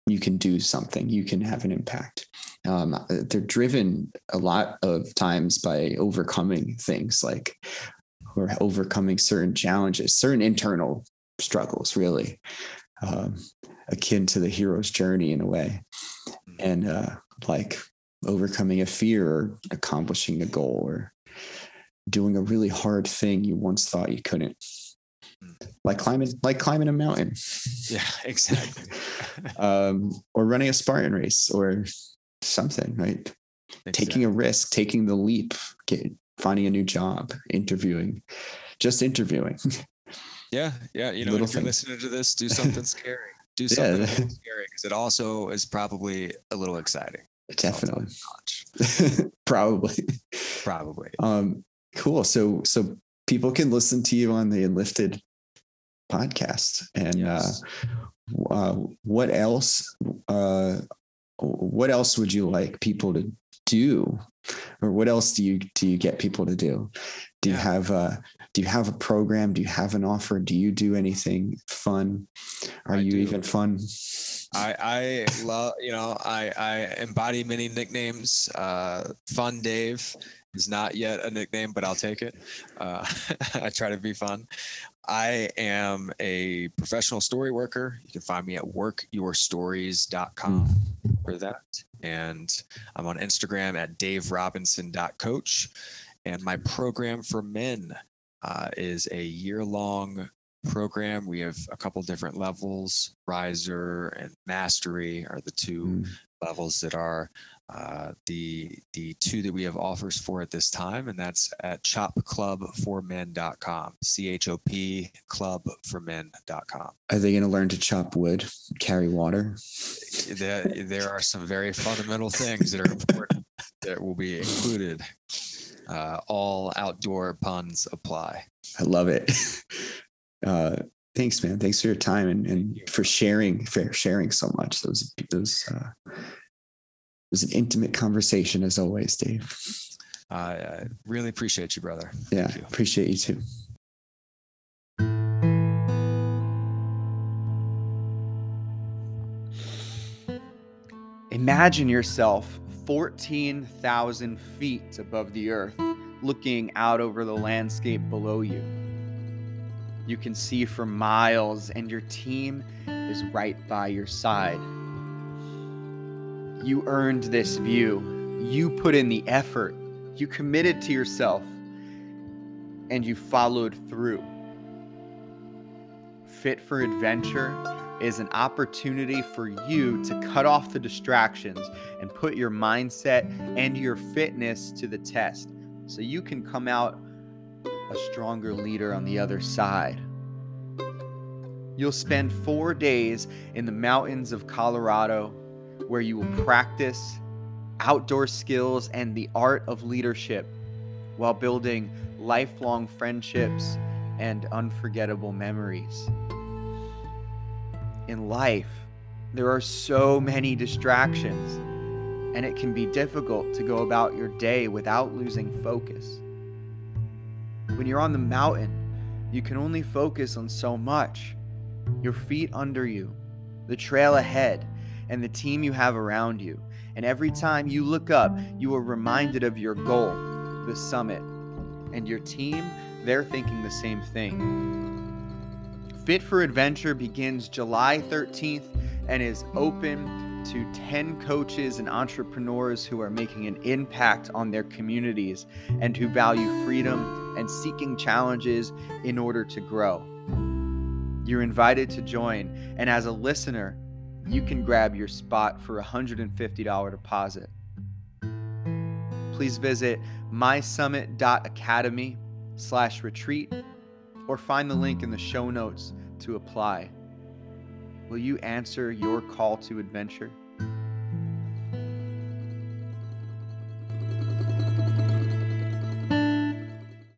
you can do something you can have an impact um, they're driven a lot of times by overcoming things like or overcoming certain challenges certain internal struggles really um, akin to the hero's journey in a way. And uh, like overcoming a fear or accomplishing a goal or doing a really hard thing you once thought you couldn't. Like climbing like climbing a mountain. Yeah. Exactly. um, or running a spartan race or something right? Taking a risk taking the leap get, finding a new job interviewing just interviewing Yeah, yeah. You know, if you're things. listening to this, do something scary. Do something yeah. scary because it also is probably a little exciting. Definitely. probably. Probably. Um, cool. So, so people can listen to you on the Enlifted podcast, and yes. uh, uh, what else? Uh, what else would you like people to do? Or what else do you do you get people to do? Do you have a do you have a program? Do you have an offer? Do you do anything fun? Are I you do. even fun? I i love you know i i embody many nicknames. Uh fun dave is not yet a nickname but i'll take it. Uh i try to be fun I am a professional story worker. You can find me at workyourstories.com for that. And I'm on Instagram at daverobinson.coach. And my program for men uh, is a year long program. We have a couple different levels. Riser and Mastery are the two mm. levels that are uh, the the two that we have offers for at this time, and that's at chopclubformen.com. C H O P clubformen.com. Are they going to learn to chop wood, carry water? There, there are some very fundamental things that are important that will be included. Uh, all outdoor puns apply. I love it. Uh, thanks, man. Thanks for your time and, and for sharing, for sharing so much. Those, those, uh, was an intimate conversation as always, Dave. I really appreciate you, brother. Yeah, you. appreciate you too. Imagine yourself 14,000 feet above the earth, looking out over the landscape below you. You can see for miles, and your team is right by your side. You earned this view. You put in the effort. You committed to yourself. And you followed through. Fit for Adventure is an opportunity for you to cut off the distractions and put your mindset and your fitness to the test so you can come out a stronger leader on the other side. You'll spend four days in the mountains of Colorado where you will practice outdoor skills and the art of leadership while building lifelong friendships and unforgettable memories. In life, there are so many distractions, and it can be difficult to go about your day without losing focus. When you're on the mountain, you can only focus on so much your feet under you, the trail ahead, and the team you have around you. And every time you look up, you are reminded of your goal, the summit. And your team, they're thinking the same thing. Fit for Adventure begins July 13th and is open to 10 coaches and entrepreneurs who are making an impact on their communities and who value freedom and seeking challenges in order to grow. You're invited to join, and as a listener, you can grab your spot for a $150 deposit. Please visit mysummit.academy slash retreat or find the link in the show notes to apply. Will you answer your call to adventure?